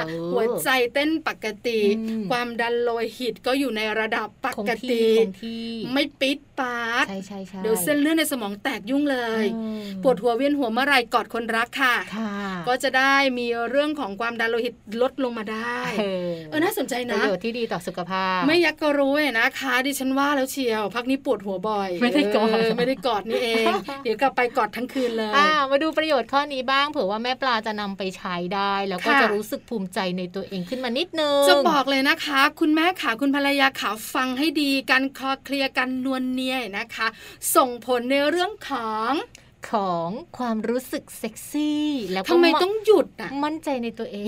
เออหัวใจเต้นปกติอืมความดันโลหิตก็อยู่ในระดับปคงกที่ติคงที่ไม่ปิดปาดใช่ใช่ใช่เดี๋ยวเส้นเลือดในสมองแตกยุ่งเลยเออปวดหัวเวียนหัวเมื่อไหรกอดคนรักค่ะค่ะ ก็จะได้มีเรื่องของความดันโลหิตลดลงมาได้เออเออน่าสนใจปนะระโยชน์ที่ดีต่อสุขภาพ ไม่อยักก็รู้เนี่ยนะคะ ดิฉันว่าแล้วเชียว พักนี้ปวดหัวบ่อย ไม่ได้กอดเไม่ได้กอดนี่เอง เดี๋ยวกลับไปกอดทั้งคืนเลยอ่ามาดูประโยชน์ข้อนี้บ้างเผื่อว่าแม่ปลาจะนำไปใช้ได้ แล้วก็ค่ะจะรู้สึกภูมิใจในตัวเองขึ้นมานิดนึงจะบอกเลยนะคะ คุณแม่ขาคุณภรรยาขาฟังให้ดีการคลอเคลียร์กันนวลเนียนะคะ ส่งผลในเรื่องของ ของความรู้สึกเซ็กซี่ แล้วก็ทำไมต้องหยุดอะมั่นใจในตัวเอง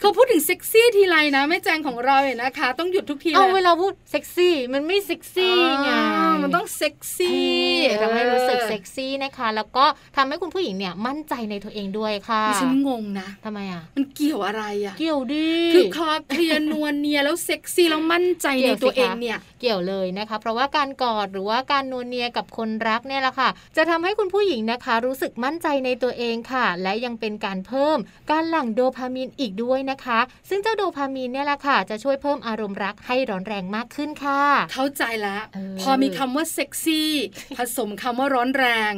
เขาพูดถึงเซ็กซี่ทีไรนะแม่แจงของเราเนี่ยนะคะ ต้องหยุดทุกทีเอาเลเวยลาพูดเซ็กซี่มันไม่เซ็กซี่ไงอ่ามันต้องเซ็กซี่เออทำให้รู้สึกเซ็กซี่นะคะ แล้วก็ทำให้คุณผู้หญิงเนี่ยมั่นใจในตัวเองด้วยค่ะดิฉันงงนะทำไมอะมันเกี่ยวอะไรอะเกี่ยวดิคือคลอเคลียร์นวลเนียแล้วเซ็กซี่แล้วมั่นใจในตัวเองเนี่ยเกี่ยวเลยนะคะ เพราะว่าการกอดหรือว่าการนัวเนียกับคนรักเนี่ยแหละค่ะ จะทำให้คุณผู้หญิงนะคะ รู้สึกมั่นใจในตัวเองค่ะ และยังเป็นการเพิ่มการหลั่งโดพามีนอีกด้วยนะคะ ซึ่งเจ้าโดพามีนเนี่ยแหละค่ะ จะช่วยเพิ่มอารมณ์รักให้ร้อนแรงมากขึ้นค่ะ เข้าใจแล้วเออพอมีคำว่าเซ็กซี่ผสมคำว่าร้อนแรง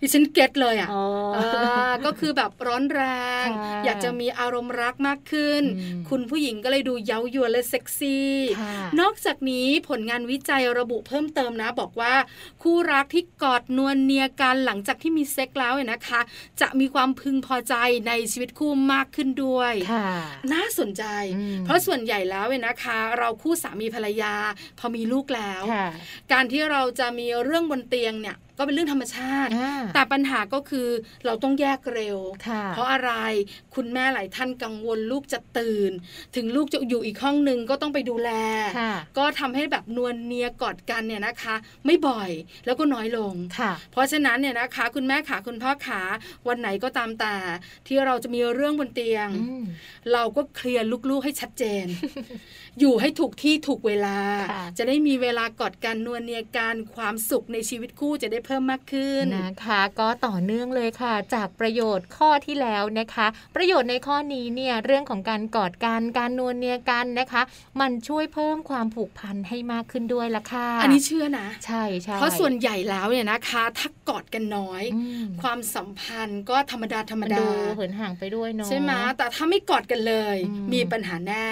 ดิฉัน get เลยอะอ๋ออ่าก็คือแบบร้อนแรงค่ะอยากจะมีอารมณ์รักมากขึ้นอืมคุณผู้หญิงก็เลยดูเย้ายวนและเซ็กซี่ค่ะนอกจากนี้ผลงานวิจัยระบุเพิ่มเติมนะ บอกว่าคู่รักที่กอดนวลเนียกันหลังจากที่มีเซ็กแล้วเนี่ยนะคะ จะมีความพึงพอใจในชีวิตคู่มากขึ้นด้วยค่ะน่าสนใจอืมเพราะส่วนใหญ่แล้วเนี่ยนะคะ เราคู่สามีภรรยา พอมีลูกแล้วค่ะการที่เราจะมีเรื่องบนเตียงเนี่ย ก็เป็นเรื่องธรรมชาติอ่าแต่ปัญหาก็คือเราต้องแยกเร็วค่ะเพราะอะไรคุณแม่หลายท่านกังวลลูกจะตื่น ถึงลูกจะอยู่อีกห้องหนึ่งก็ต้องไปดูแลค่ะก็ทำให้แบบนวลเนียกอดกันเนี่ยนะคะ ไม่บ่อยแล้วก็น้อยลงค่ะเพราะฉะนั้นเนี่ยนะคะ คุณแม่ขาคุณพ่อขาวันไหนก็ตามแต่ที่เราจะมีเรื่องบนเตียงอืมเราก็เคลียร์ลูกๆให้ชัดเจน อยู่ให้ถูกที่ถูกเวลาค่ะจะได้มีเวลากอดกันนวลเนียกันความสุขในชีวิตคู่จะได้เพิ่มมากขึ้นนะคะ ก็ต่อเนื่องเลยค่ะ จากประโยชน์ข้อที่แล้วนะคะ ประโยชน์ในข้อนี้เนี่ยเรื่องของการกอดกันการนวลเนียกันนะคะ มันช่วยเพิ่มความผูกพันให้มากขึ้นด้วยละค่ะ อันนี้เชื่อนะ ใช่ใช่เพราะส่วนใหญ่แล้วเนี่ยนะคะถ้ากอดกันน้อยอืมความสัมพันธ์ก็ธรรมดาธรรมมันดาดูเหินห่างไปด้วยเนาะใช่ไหมแต่ถ้าไม่กอดกันเลยอืมมีปัญหาแน่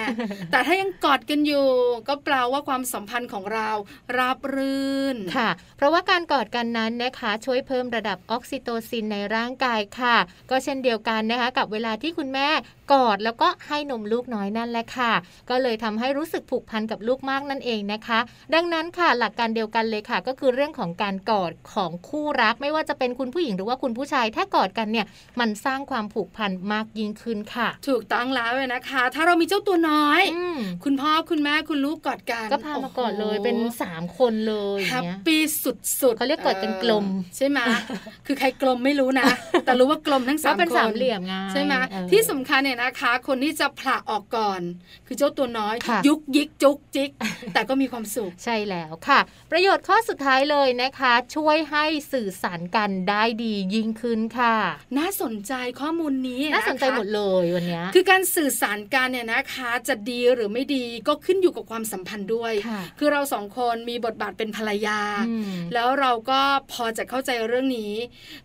แต่ถ้ายังกอดกันอยู่ ก็แปลว่าความสัมพันธ์ของเราราบรื่นค่ะ เพราะว่าการกอดกันนั้นนะคะ ช่วยเพิ่มระดับออกซิโตซินในร่างกายค่ะ ก็เช่นเดียวกันนะคะ กับเวลาที่คุณแม่กอดแล้วก็ให้นมลูกน้อยนั่นแหละค่ะ ก็เลยทำให้รู้สึกผูกพันกับลูกมากนั่นเองนะคะ ดังนั้นค่ะหลักการเดียวกันเลยค่ะ ก็คือเรื่องของการกอดของคู่รัก ไม่ว่าจะเป็นคุณผู้หญิงหรือว่าคุณผู้ชาย ถ้ากอดกันเนี่ยมันสร้างความผูกพันมากยิ่งขึ้นค่ะ ถูกต้องแล้วเลยนะคะ ถ้าเรามีเจ้าตัวน้อยอืมคุณพ่อคุณแม่คุณลูกกอดกันก็พามากอดเลยเป็นสามคนเลยอแฮย่างปเงี้ยปี้สุดๆเขาเรียกกอดกันกลมเออใช่ไหมคือใครกลมไม่รู้นะ แต่รู้ว่ากลมทั้งสาก็มเป็นคนสามเหลี่ยมไงใช่ไหมเออที่สำคัญเนี่ยนะคะ คนที่จะผละออกก่อน คือเจ้าตัวน้อยค่ะยุกยิกจุกจิก แต่ก็มีความสุขใช่แล้วค่ะ ประโยชน์ข้อสุดท้ายเลยนะคะ ช่วยให้สื่อสารกันได้ดียิ่งขึ้นค่ะ น่าสนใจข้อมูลนี้ะคะน่าสนใจหมดเลยวันเนี้ยคือการสื่อสารกันเนี่ยนะคะ จะดีหรือไม่ดีทีก็ขึ้นอยู่กับความสัมพันธ์ด้วยค่ะคือเราสองคนมีบทบาทเป็นภรรยาอืมแล้วเราก็พอจะเข้าใจเรื่องนี้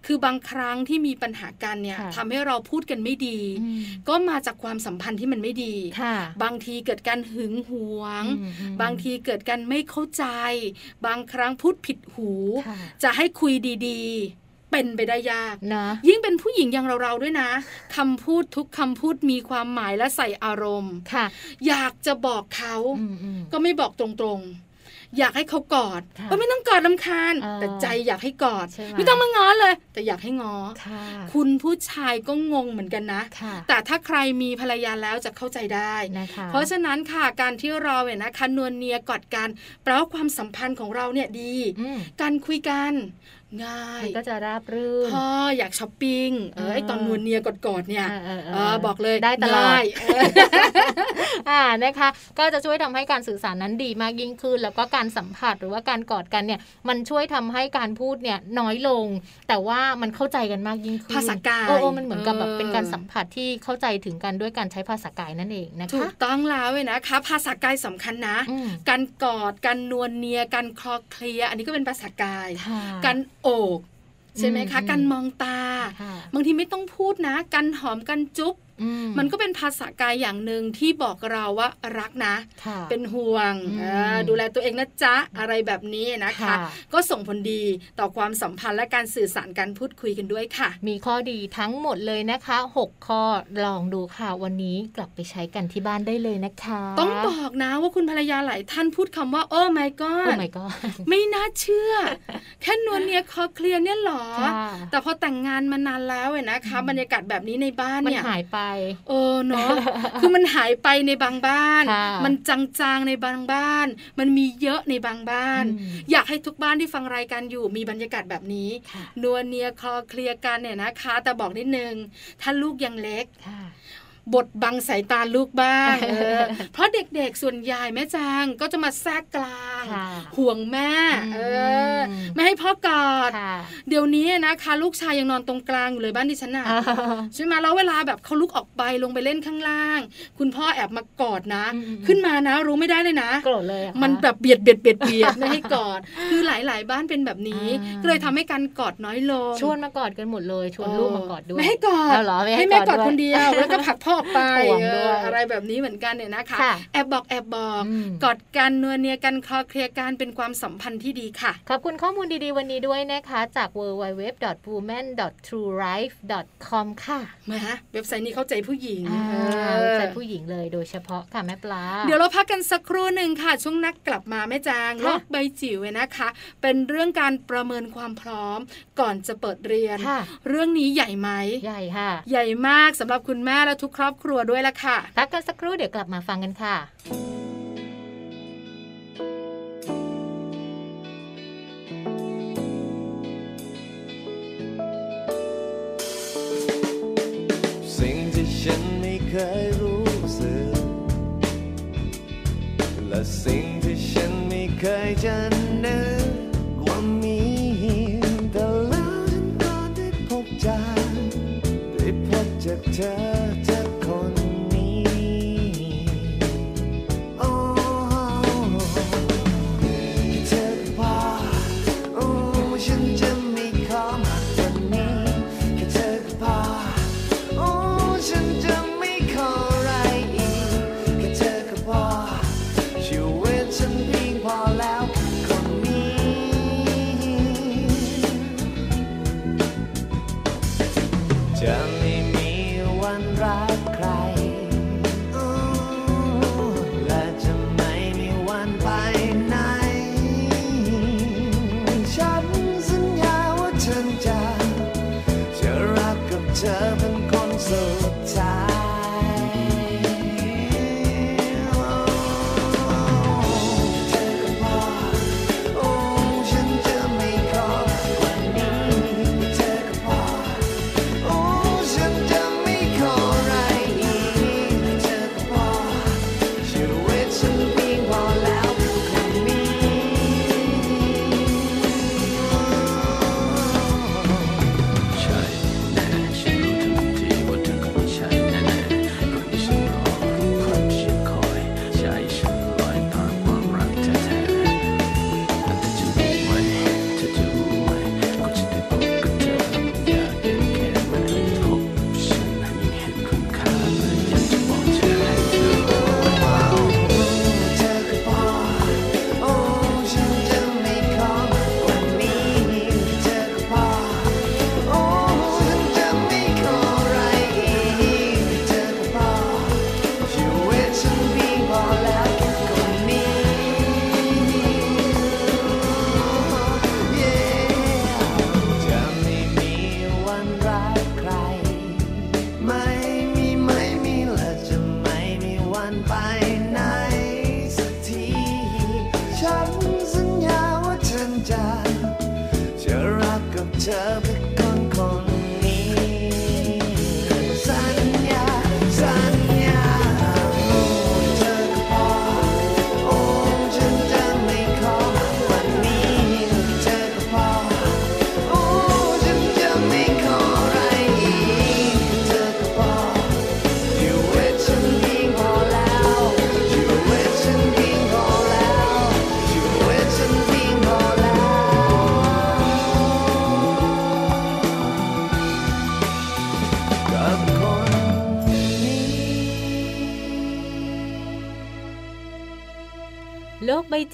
คือบางครั้งที่มีปัญหากันเนี่ยค่ะทำให้เราพูดกันไม่ดีอืมก็มาจากความสัมพันธ์ที่มันไม่ดีค่ะบางทีเกิดการหึงหวงอืมอืมบางทีเกิดการไม่เข้าใจ บางครั้งพูดผิดหูค่ะจะให้คุยดีๆ เป็นไปได้ยากนะยิ่งเป็นผู้หญิงอย่างเราๆด้วยนะคำพูดทุกคำพูดมีความหมายและใส่อารมณ์ค่ะ อยากจะบอกเขาอืมอืมก็ไม่บอกตรงๆ อยากให้เขากอดค่ะก็ไม่ต้องกอดลำคาญเออแต่ใจอยากให้กอดใช่ไหมไม่ต้องมาง้อเลย แต่อยากให้ง้อค่ะคุณผู้ชายก็งงเหมือนกันนะค่ะแต่ถ้าใครมีภรรยาแล้วจะเข้าใจได้นะคะเพราะฉะนั้นค่ะการที่เราเนี่ยนะคะนวลเนียกอดกันแปลว่าความสัมพันธ์ของเราเนี่ยดีอืมการคุยกัน ง่าย มันก็จะราบรื่นพ่ออยากช้อปปิ้งเออไอตอนนวลเนียกอดๆเนี่ยเออเออเออเออบอกเลยได้ตลอดง่ายเอออ่านะคะ ก็จะช่วยทำให้การสื่อสารนั้นดีมากยิ่งขึ้น แล้วก็การสัมผัสหรือว่าการกอดกันเนี่ย มันช่วยทำให้การพูดเนี่ยน้อยลง แต่ว่ามันเข้าใจกันมากยิ่งขึ้นภาษากายโอ้โอ้มันเหมือนกับแบบเออเป็นการสัมผัสที่เข้าใจถึงกันด้วยการใช้ภาษากายนั่นเองนะถูคะกต้องแล้วเว้ยนะคะภาษากายสำคัญนะอืมการกอดการนวลเนียการคลอเคลียร์อันนี้ก็เป็นภาษากายค่ะการโอบใช่ไหมคะอืมการมองตาค่ะบางทีไม่ต้องพูดนะ การหอมกันจุ๊บอื มันก็เป็นภาษากายอย่างหนึ่งที่บอกเราว่ารักนะค่ะเป็นห่วงอืมเออดูแลตัวเองนะจ๊ะอะไรแบบนี้นะคะค่ะก็ส่งผลดีต่อความสัมพันธ์และการสื่อสารการพูดคุยกันด้วยค่ะ มีข้อดีทั้งหมดเลยนะคะ 6 ข้อลองดูค่ะ วันนี้กลับไปใช้กันที่บ้านได้เลยนะคะ ต้องบอกนะว่าคุณภรรยาหลายท่านพูดคำว่าโอ้ my โอ้ god my god ไม่น่าเชื่อ แค่นวลเนียคอเคลียร์เนี่ยหรอค่ะแต่พอแต่งงานมานานแล้วเว้ยนะคะ บรรยากาศแบบนี้ในบ้านมันเนี่ยหายไปเออเนาะคือมันหายไปในบางบ้านค่ะมันจางๆในบางบ้าน มันมีเยอะในบางบ้านอืมอยากให้ทุกบ้านที่ฟังรายการอยู่มีบรรยากาศแบบนี้ค่ะนัวเนียคลอเคลียร์กันเนี่ยนะคะ แต่บอกนิดนึงถ้าลูกยังเล็กค่ะ บทบังสายตาลูกบ้างเออเพราะเด็กๆส่วนใหญ่แม่จางก็จะมาแทรกกลางค่ะห่วงแม่เอออืมไม่ให้พ่อกอดค่ะเดี๋ยวนี้นะคะลูกชายยังนอนตรงกลางอยู่เลยบ้านดิฉันน่ะใช่ไหมแล้วเวลาแบบเขาลุกออกไปลงไปเล่นข้างล่าง คุณพ่อแอบมากอดนะอืมขึ้นมานะรู้ไม่ได้เลยนะโกรธเลยเหรอคะมันแบบเบียดเบียดเบียดเบียดไม่ให้กอด คือหลาย ๆ บ้านเป็นแบบนี้อ่าก็เลยทำให้การกอดน้อยลงชวนมากอดกันหมดเลยชวนลูกมากอดด้วยไม่ให้กอดเอาเหรอไม่ให้แม่กกออดดด้วยคนเดียวแล้วก็ผลักพ่อออกไปห่วงด้วยเอออะไรแบบนี้เหมือนกันเนี่ยนะคะค่ะแอบบอกแอบบอกอืมกอดกันนัวเนียกันคลอเคลียร์กันเป็นความสัมพันธ์ที่ดีค่ะ ขอบคุณข้อมูลดีๆวันนี้ด้วยนะคะจาก www.woman.truelife.com ค่ะมาเว็บไซต์นี้เข้าใจผู้หญิงอ่าเออใช้ผู้หญิงเลยโดยเฉพาะค่ะแม่ปลา เดี๋ยวเราพักกันสักครู่หนึ่งค่ะ ช่วงนักกลับมาแม่จางค่ะโลกใบจิ๋วเว้ยนะคะ เป็นเรื่องการประเมินความพร้อม ก่อนจะเปิดเรียนค่ะเรื่องนี้ใหญ่ไหมใหญ่ค่ะ ใหญ่มากสำหรับคุณแม่และทุกคครอบครัวด้วยละค่ะพักกันสักครู่เดี๋ยวกลับมาฟังกันค่ะ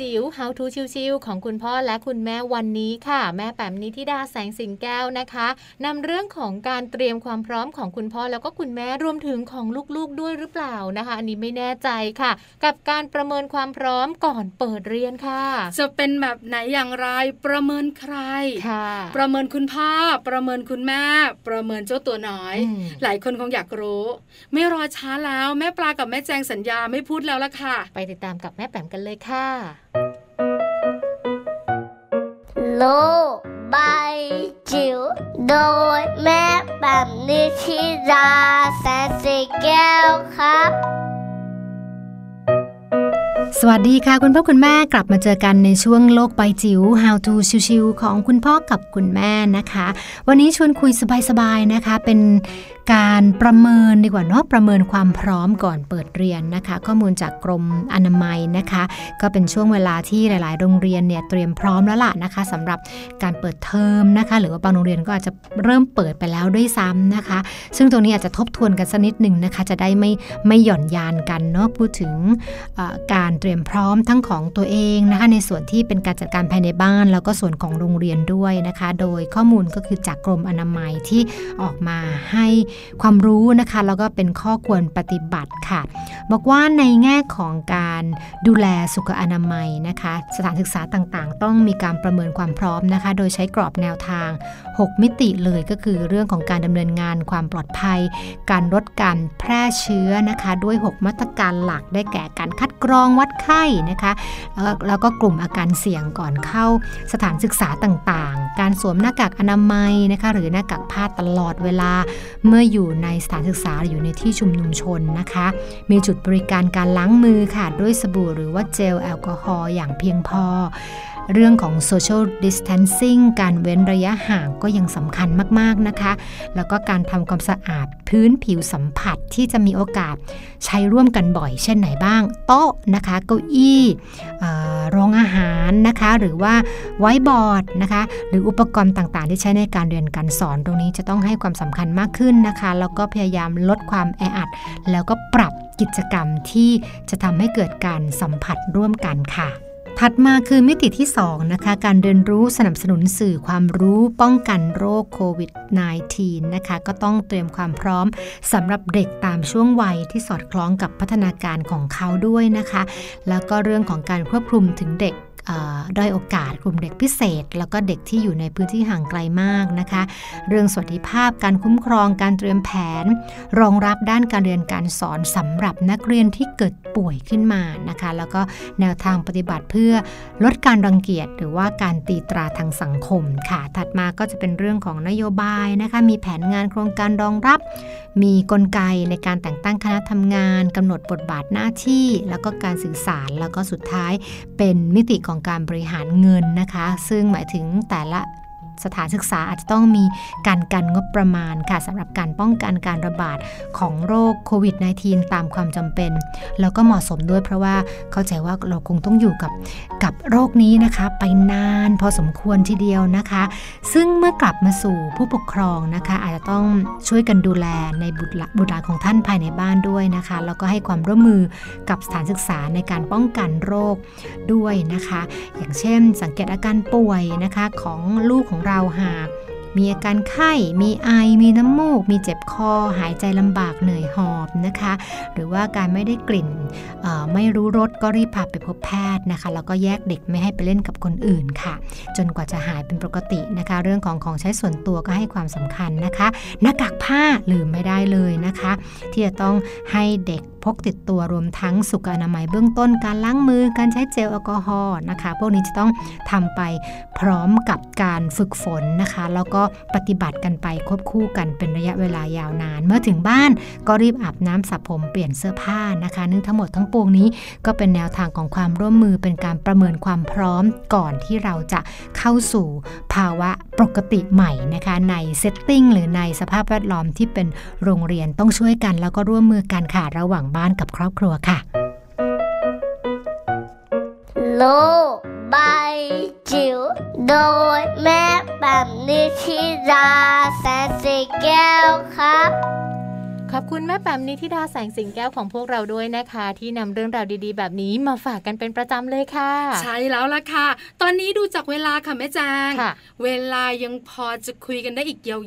จิ๋ว How to ชิวๆของคุณพ่อและคุณแม่วันนี้ค่ะ แม่แปมนิธิดาแสงสิงแก้วนะคะนำเรื่องของการเตรียมความพร้อมของคุณพ่อแล้วก็คุณแม่รวมถึงของลูกๆด้วยหรือเปล่านะคะ อันนี้ไม่แน่ใจค่ะ กับการประเมินความพร้อมก่อนเปิดเรียนค่ะ จะเป็นแบบไหนอย่างไรประเมินใครค่ะ ประเมินคุณพ่อประเมินคุณแม่ ประเมินเจ้าตัวน้อยอืมหลายคนคงอยากรู้ ไม่รอช้าแล้วแม่ปลากับแม่แจงสัญญาไม่พูดแล้วละค่ะ ไปติดตามกับแม่แปมกันเลยค่ะ โลกใบจิ๋วโดยแม่แบบนิชิราแสนสีแก้วครับ สวัสดีค่ะ คุณพ่อคุณแม่กลับมาเจอกันในช่วงโลกใบจิ๋ว How to ชิวๆของคุณพ่อกับคุณแม่นะคะ วันนี้ชวนคุยสบายๆนะคะ เป็น การประเมินดีกว่าเนาะประเมินความพร้อมก่อนเปิดเรียนนะคะ ข้อมูลจากกรมอนามัยนะคะ ก็เป็นช่วงเวลาที่หลาย ๆ โรงเรียนเนี่ยเตรียมพร้อมแล้วล่ะนะคะสำหรับการเปิดเทอมนะคะ หรือว่าบางโรงเรียนก็อาจจะเริ่มเปิดไปแล้วด้วยซ้ำนะคะ ซึ่งตรงนี้อาจจะทบทวนกันสักนิดหนึ่งนะคะ จะได้ไม่ไม่หย่อนยานกันเนาะพูดถึงการเตรียมพร้อมทั้งของตัวเองนะคะ ในส่วนที่เป็นการจัดการภายในบ้าน แล้วก็ส่วนของโรงเรียนด้วยนะคะ โดยข้อมูลก็คือจากกรมอนามัยที่ออกมาให้ความรู้นะคะแล้วก็เป็นข้อควรปฏิบัติค่ะ บอกว่าในแง่ของการดูแลสุขอนามัยนะคะ สถานศึกษาต่างๆ ต้องมีการประเมินความพร้อมนะคะ โดยใช้กรอบแนวทาง 6 มิติเลยก็คือเรื่องของการดำเนินงานความปลอดภัย การลดการแพร่เชื้อนะคะ ด้วย 6 มาตรการหลักได้แก่การคัดกรองวัดไข้นะคะแล้วแล้วก็กลุ่มอาการเสี่ยงก่อนเข้าสถานศึกษาต่างๆ การสวมหน้ากากอนามัยนะคะ หรือหน้ากากผ้าตลอดเวลาเมื่อื่ออยู่ในสถานศึกษาหรืออยู่ในที่ชุมนุมชนนะคะ มีจุดบริการการล้างมือค่ะด้วยสบู่หรือว่าเจลแอลกอฮอล์อย่างเพียงพอ เรื่องของ social distancing การเว้นระยะห่างก็ยังสำคัญมากๆนะคะ แล้วก็การทำความสะอาดพื้นผิวสัมผัสที่จะมีโอกาสใช้ร่วมกันบ่อย เช่นไหนบ้าง โต๊ะนะคะ เก้าอี้เอ่อโรงอาหารนะคะ หรือว่าไวท์บอร์ดนะคะ หรืออุปกรณ์ต่างๆ ที่ใช้ในการเรียนการสอนตรงนี้จะต้องให้ความสำคัญมากขึ้นนะคะ แล้วก็พยายามลดความแออัด แล้วก็ปรับกิจกรรมที่จะทำให้เกิดการสัมผัสร่วมกันค่ะ ถัดมาคือมิติที่ 2 นะคะ การเรียนรู้สนับสนุนสื่อความรู้ป้องกันโรคโควิด -19 นะคะ ก็ต้องเตรียมความพร้อมสำหรับเด็กตามช่วงวัยที่สอดคล้องกับพัฒนาการของเขาด้วยนะคะ แล้วก็เรื่องของการควบคุมถึงเด็ก ด้อยโอกาสกลุ่มเด็กพิเศษ แล้วก็เด็กที่อยู่ในพื้นที่ห่างไกลมากนะคะ เรื่องสวัสดิภาพการคุ้มครองการเตรียมแผน รองรับด้านการเรียนการสอนสำหรับนักเรียนที่เกิดป่วยขึ้นมานะคะ แล้วก็แนวทางปฏิบัติเพื่อลดการรังเกียจหรือว่าการตีตราทางสังคมค่ะ ถัดมาก็จะเป็นเรื่องของนโยบายนะคะ มีแผนงานโครงการรองรับ มีกลไกในการแต่งตั้งคณะทำงานกำหนดบทบาทหน้าที่ แล้วก็การสื่อสารแล้วก็สุดท้ายเป็นมิติของการบริหารเงินนะคะ ซึ่งหมายถึงแต่ละ สถานศึกษาอาจจะต้องมีการกันงบประมาณค่ะสำหรับการป้องกันการระบาดของโรคโควิด -19 ตามความจำเป็น แล้วก็เหมาะสมด้วยเพราะว่าเข้าใจว่าเราคงต้องอยู่กับกับโรคนี้นะคะ ไปนานพอสมควรทีเดียวนะคะ ซึ่งเมื่อกลับมาสู่ผู้ปกครองนะคะ อาจจะต้องช่วยกันดูแลในบุตรบุตรหลานของท่านภายในบ้านด้วยนะคะแล้วก็ให้ความร่วมมือกับสถานศึกษาในการป้องกันโรคด้วยนะคะ อย่างเช่น สังเกตอาการป่วยนะคะของลูกของเราหาก มีอาการไข้ มีไอ มีน้ำมูก มีเจ็บคอ หายใจลำบากเหนื่อยหอบนะคะ หรือว่าการไม่ได้กลิ่นไม่รู้รสก็รีบพาไปพบแพทย์นะคะ แล้วก็แยกเด็กไม่ให้ไปเล่นกับคนอื่นค่ะ จนกว่าจะหายเป็นปกตินะคะ เรื่องของของใช้ส่วนตัวก็ให้ความสำคัญนะคะ หน้ากากผ้าลืมไม่ได้เลยนะคะ ที่จะต้องให้เด็ก กติดตัวรวมทั้งสุขอนามัยเบื้องต้นการล้างมือการใช้เจลแอลกอฮอล์นะคะพวกนี้จะต้องทำไปพร้อมกับการฝึกฝนนะคะ แล้วก็ปฏิบัติกันไปควบคู่กันเป็นระยะเวลายาวนาน เมื่อถึงบ้านก็รีบอาบน้ำสระผมเปลี่ยนเสื้อผ้านะคะเนื่องทั้งหมดทั้งปวงนี้ก็เป็นแนวทางของความร่วมมือเป็นการประเมินความพร้อมก่อนที่เราจะเข้าสู่ภาวะปกติใหม่นะคะในเซตติ้งหรือในสภาพแวดล้อมที่เป็นโรงเรียนต้องช่วยกัน แล้วก็ร่วมมือกันค่ะระหว่างบ้านกับครอบครัวค่ะ โลกใบจิ๋วโดยแม่แบบนิชิราแสนสีแก้วครับ ขอบคุณแม่แปมนิธิดาแสงสิงแก้วของพวกเราด้วยนะคะ ที่นำเรื่องราวดีๆ แบบนี้มาฝากกันเป็นประจำเลยค่ะ ใช่แล้วล่ะค่ะ ตอนนี้ดูจากเวลาค่ะแม่แจงค่ะเวลายังพอจะคุยกันได้อีกยา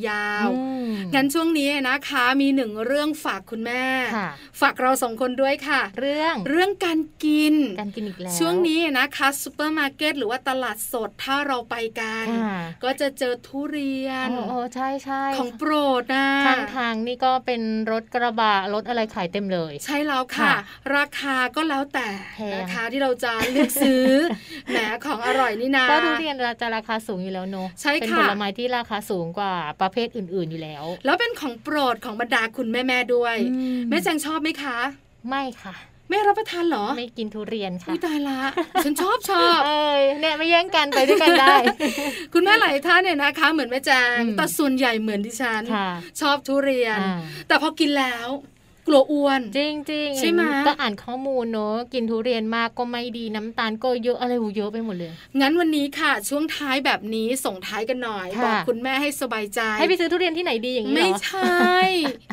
วอืมๆงั้นช่วงนี้นะคะ มีหนึ่งเรื่องฝากคุณแม่ค่ะฝากเราสองคนด้วยค่ะ เรื่องเรื่องการกินการกินอีกแล้วช่วงนี้นะคะซูเปอร์มาร์เก็ตหรือว่าตลาดสดถ้าเราไปกันค่ะก็จะเจอทุเรียนโอ้โอ้ใช่ใช่ของโปรดนะทางทางนี่ก็เป็นรถกระบะรถอะไรขายเต็มเลย ใช่แล้วค่ะค่ะราคาก็แล้วแต่แพงนะคะที่เราจะเลือกซื้อแหมของอร่อยนี่นะก็ทุเรียนราจะราคาสูงอยู่แล้วเนอะใช่เป็นค่ะผลไม้ที่ราคาสูงกว่าประเภทอื่น ๆอยู่แล้ว แล้วเป็นของโปรดของบรรดาคุณแม่ๆด้วยอืมแม่แจงชอบไหมคะ ไม่ค่ะ ไม่รับประทานเหรอ ไม่กินทุเรียนค่ะอุ้ยตายละ ฉันชอบชอบเอ้ยเนี่ยไม่แย่งกันไปด้วยกันได้ คุณแม่หลายท่านเนี่ยนะคะ เหมือนแม่แจงอืมแต่ส่วนใหญ่เหมือนดิฉันค่ะชอบทุเรียนอ่าแต่พอกินแล้ว กลัวอ้วน จริงจริงๆใช่ไหมก็อ่านข้อมูลเนอะกินทุเรียนมากก็ไม่ดีน้ำตาลก็เยอะอะไรหูเยอะไปหมดเลย งั้นวันนี้ค่ะ ช่วงท้ายแบบนี้ส่งท้ายกันหน่อยค่ะบอกคุณแม่ให้สบายใจ ให้ไปซื้อทุเรียนที่ไหนดีอย่างนี้เหรไม่อใช่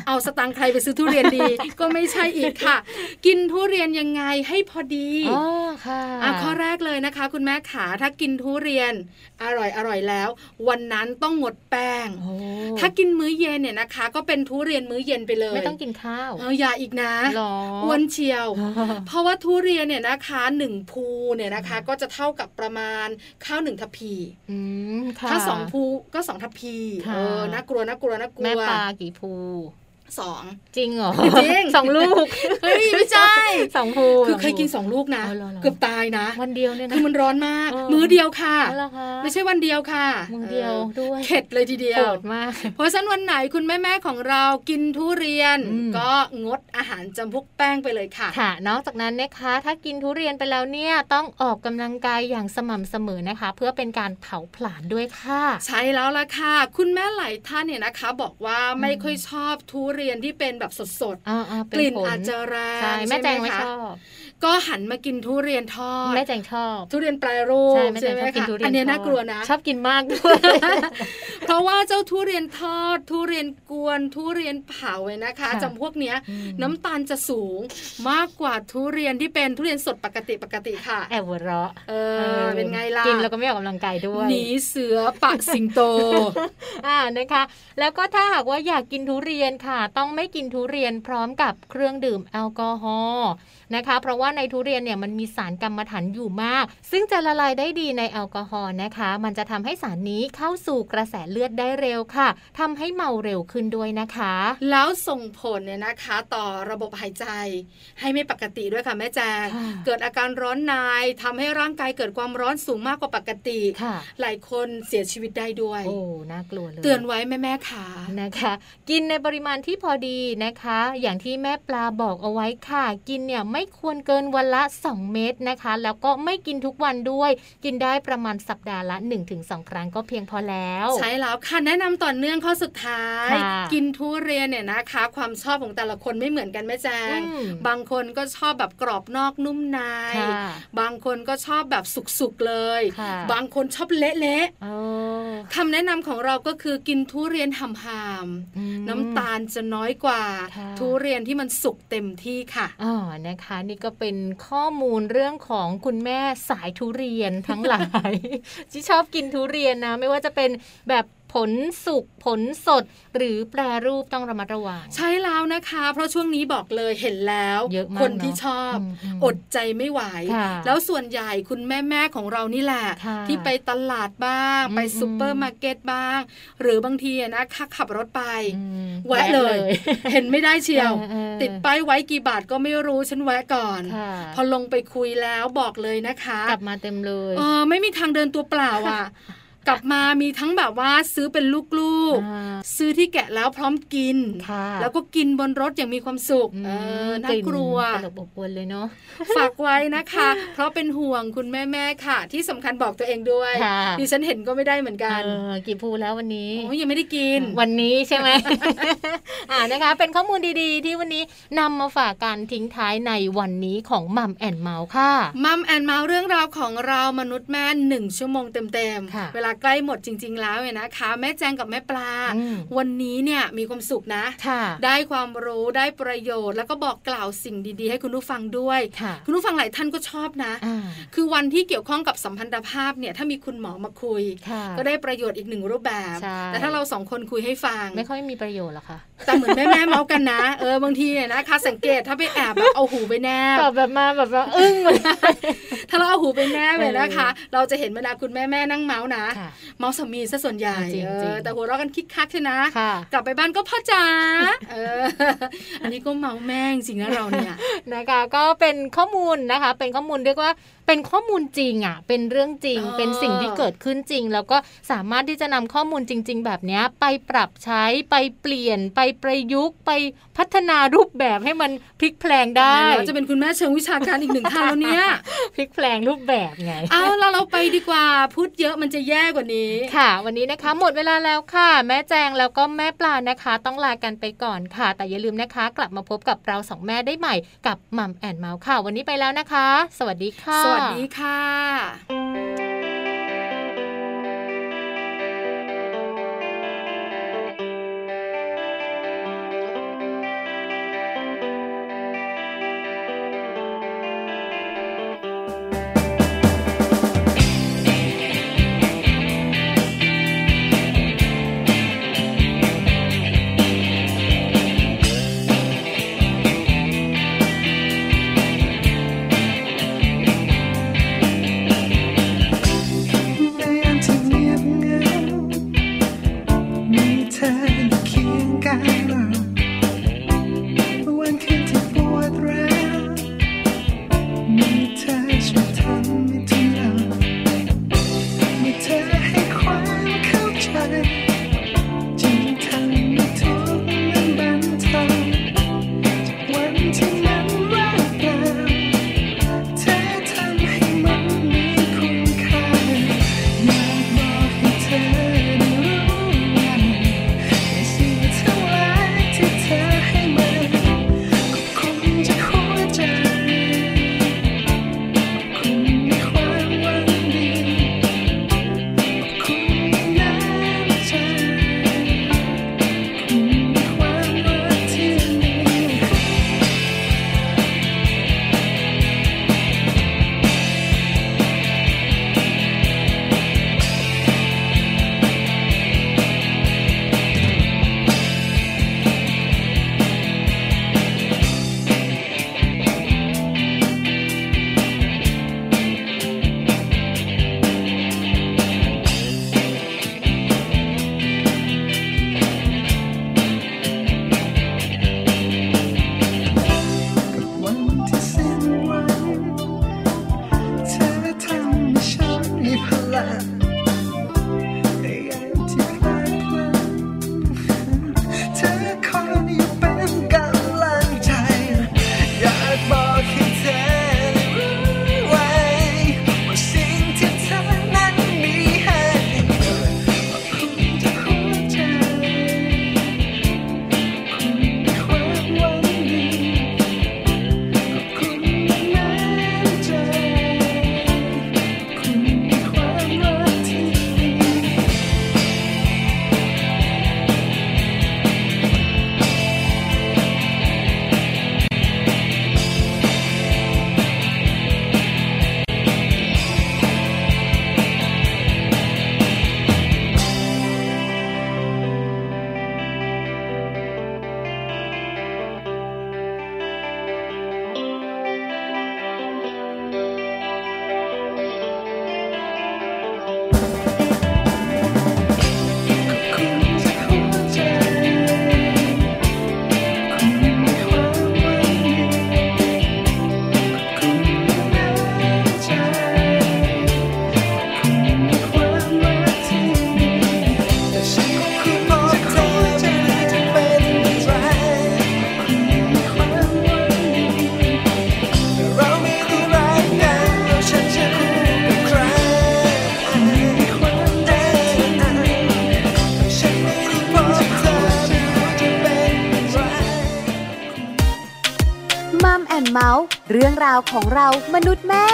เอาสตังค์ใครไปซื้อทุเรียนดี ก็ไม่ใช่อีกค่ะ กินทุเรียนยังไงให้พอดีอ๋อค่ะอะข้อแรกเลยนะคะ คุณแม่ขาถ้ากินทุเรียนอร่อยอร่อยแล้ว วันนั้นต้องงดแป้งโอ้ถ้ากินมื้อเย็นเนี่ยนะคะ ก็เป็นทุเรียนมื้อเย็นไปเลย ไม่ต้องกินข้าวเอออย่าอีกนะหรออ้วนเชียวอ๋อเพราะว่าทุเรียนเนี่ยนะคะหนึ่งภูเนี่ยนะคะ ก็จะเท่ากับประมาณข้าวหนึ่งทัพพีอืมค่ะถ้าสองภูก็สองทัพพีค่ะเออน่ากลัวน่ากลัวน่ากลัวแม่ปลากี่ภู สองจริงเหรอจริงสองลูกเฮ้ยไม่ใช่สองภูคือเคยกินสองลูกนะเอาเหรอเหรอเกือบตายนะ วันเดียวเนี่ยนะคือมันร้อนมากเออมื้อเดียวค่ะเอาเหรอคะไม่ใช่วันเดียวค่ะมือเดียวออด้วยเข็ดเลยทีเดียโหวดมากเพราะฉะนั้นวันไหนคุณแม่แม่ๆของเรากินทุเรียนอืมก็งดอาหารจำพวกแป้งไปเลยค่ะ ค่ะนอกจากนั้นนะคะ ถ้ากินทุเรียนไปแล้วเนี่ยต้องออกกำลังกายอย่างสม่ำเสมอนะคะ เพื่อเป็นการเผาผลาญด้วยค่ะ ใช่แล้วล่ะค่ะ คุณแม่หลายท่านเนี่ยนะคะ บอกว่าไม่ค่อยชอบทุเรียนที่เป็นแบบสดอ่าๆๆเป็กลิ่นผลอาจจะแรงใช่แม่แจงหไม่คะชอบ ก็หันมากินทุเรียนทอดแม่แจงชอบ ทุเรียนแปรรูปใช่แม่แจงไหชมอบกินคะทุเรียนอันเนี้ยทดน่ากลัวนะชอบกินมากด้วยเพราะว่าเจ้าทุเรียนทอด ทุเรียนกวนทุเรียนเผาเนี่ยนะคะค่ะจำพวกเนี้ยอืมน้ำตาลจะสูงมากกว่าทุเรียนที่เป็นทุเรียนสดปกติปกติค่ะ แอบหัวเราะเออเป็นไงล่ะกินแล้วก็ไม่ออกกำลังกายด้วยหนีเสือปะสิงโตอ่านะคะ แล้วก็ถ้าหากว่าอยากกินทุเรียนค่ะ ต้องไม่กินทุเรียนพร้อมกับเครื่องดื่มแอลกอฮอล์นะคะ เพราะว่าในทุเรียนเนี่ยมันมีสารกรรมฐานอยู่มาก ซึ่งจะละลายได้ดีในแอลกอฮอล์นะคะ มันจะทำให้สารนี้เข้าสู่กระแสเลือดได้เร็วค่ะทำให้เมาเร็วขึ้นด้วยนะคะ แล้วส่งผลเนี่ยนะคะ ต่อระบบหายใจ ให้ไม่ปกติด้วยค่ะแม่แจงค่ะเกิดอาการร้อนในทำให้ร่างกายเกิดความร้อนสูงมากกว่าปกติค่ะหลายคนเสียชีวิตได้ด้วยโอ้น่ากลัวเลยเตือนไว้แม่แม่ๆขานะคะ กินในปริมาณที่พอดีนะคะ อย่างที่แม่ปลาบอกเอาไว้ค่ะ กินเนี่ยไม่ควรเกินวันละ 2 เม็ดนะคะ แล้วก็ไม่กินทุกวันด้วย กินได้ประมาณสัปดาห์ละ 1-2 ครั้งก็เพียงพอแล้ว ใช่แล้วค่ะแนะนำต่อเนื่องข้อสุดท้ายค่ะกินทุเรียนเนี่ยนะคะ ความชอบของแต่ละคนไม่เหมือนกันแม่แจงอืมบางคนก็ชอบแบบกรอบนอกนุ่มในค่ะบางคนก็ชอบแบบสุกๆเลยค่ะบางคนชอบเละโอ้ๆคำแนะนำของเราก็คือกินทุเรียนหำๆอืมน้ำตาลจะน้อยกว่าค่ะทุเรียนที่มันสุกเต็มที่ค่ะอ๋อนะคะ นี่ก็เป็นข้อมูลเรื่องของคุณแม่สายทุเรียนทั้งหลาย ที่ชอบกินทุเรียนนะ ไม่ว่าจะเป็นแบบ ผลสุกผลสด หรือแปรรูปต้องระมัดระวัง ใช่แล้วนะคะ เพราะช่วงนี้บอกเลยเห็นแล้วเยอะมากคนที่เนอะชอบอืมอืมอดใจไม่ไหวค่ะแล้วส่วนใหญ่คุณแม่แม่ๆของเรานี่แหละค่ะที่ไปตลาดบ้างอืมไปซูเปอร์มาร์เก็ตบ้าง หรือบางทีอะนะคะขับรถไปอืมแวะเลย เห็นไม่ได้เชียวเออเออติดป้ายไว้กี่บาทก็ไม่รู้ฉันแวะก่อนค่ะพอลงไปคุยแล้วบอกเลยนะคะ กลับมาเต็มเลยเออไม่มีทางเดินตัวเปล่าอะ กลับมามีทั้งแบบว่าซื้อเป็นลูกอ่าๆซื้อที่แกะแล้วพร้อมกินค่ะแล้วก็กินบนรถอย่างมีความสุขอืมเออน่ากลัวตลบอบอวลเลยเนาะฝากไว้นะคะ เพราะเป็นห่วงคุณแม่ๆค่ะ ที่สำคัญบอกตัวเองด้วยค่ะดิฉันเห็นก็ไม่ได้เหมือนกันเออกี่พูแล้ววันนี้โอ้ยยังไม่ได้กิน วันนี้ใช่ไหมอ่านะคะ เป็นข้อมูลดีๆ ที่วันนี้นำมาฝากกันทิ้งท้ายในวันนี้ของมัมแอนเมาส์ค่ะมัมแอนเมาส์เรื่องราวของเรามนุษย์แม่หนึ่งชั่วโมงเต็มค่ะๆเวลาใกล้หมดจริง ๆ แล้วเนี่ยนะคะ แม่แจงกับแม่ปลาอืมวันนี้เนี่ยมีความสุขนะค่ะได้ความรู้ได้ประโยชน์ แล้วก็บอกกล่าวสิ่งดีๆ ให้คุณผู้ฟังด้วยค่ะคุณผู้ฟังหลายท่านก็ชอบนะอ่าคือวันที่เกี่ยวข้องกับสัมพันธภาพเนี่ยถ้ามีคุณหมอมาคุยค่ะก็ได้ประโยชน์อีกหนึ่งรูปแบบใช่แต่ถ้าเราสองคนคุยให้ฟัง ไม่ค่อยมีประโยชน์หรอกค่ะแต่เหมือนแม่แม่ๆเมาส์กันนะเออบางทีเนี่ยนะคะสังเกตถ้าไปแอบแบบเอาหูไปแนบตอบแบบมาแบบว่าอึ้งเลยถ้าเราเอาหูไปแนบเลยนะคะเออเราจะเห็นบรรดาคุณแม่แม่ๆนั่งเมาส์นะค่ะเมาส์สามีซะส่วนใหญ่จริงๆเออแต่หัวเราะกันคิกคักใช่นะค่ะกลับไปบ้านก็พ่อจ๋าเอออันนี้ก็เมาส์แม่งจริงนะเราเนี่ยนะคะก็เป็นข้อมูลนะคะ เป็นข้อมูลเรียกว่า เป็นข้อมูลจริงอะ เป็นเรื่องจริงเออเป็นสิ่งที่เกิดขึ้นจริง แล้วก็สามารถที่จะนำข้อมูลจริง ๆ แบบเนี้ยไปปรับใช้ไปเปลี่ยนไปประยุกต์ไปพัฒนารูปแบบให้มันพลิกแพลงได้แล้วจะเป็นคุณแม่เชิงวิชาการอีกหนึ่งท่านแล้วเนี่ยพลิกแพลงรูปแบบไงเอาแล้วเราไปดีกว่าพูดเยอะมันจะแย่กว่านี้ค่ะ วันนี้นะคะ หมดเวลาแล้วค่ะ แม่แจงแล้วก็แม่ปลานะคะ ต้องลากันไปก่อนค่ะ แต่อย่าลืมนะคะ กลับมาพบกับเราสองแม่ได้ใหม่กับมัมแอนเมาส์ค่ะ วันนี้ไปแล้วนะคะ สวัสดีค่ะสวัสดีค่ะ「Yeah. ของเรามนุษย์แม่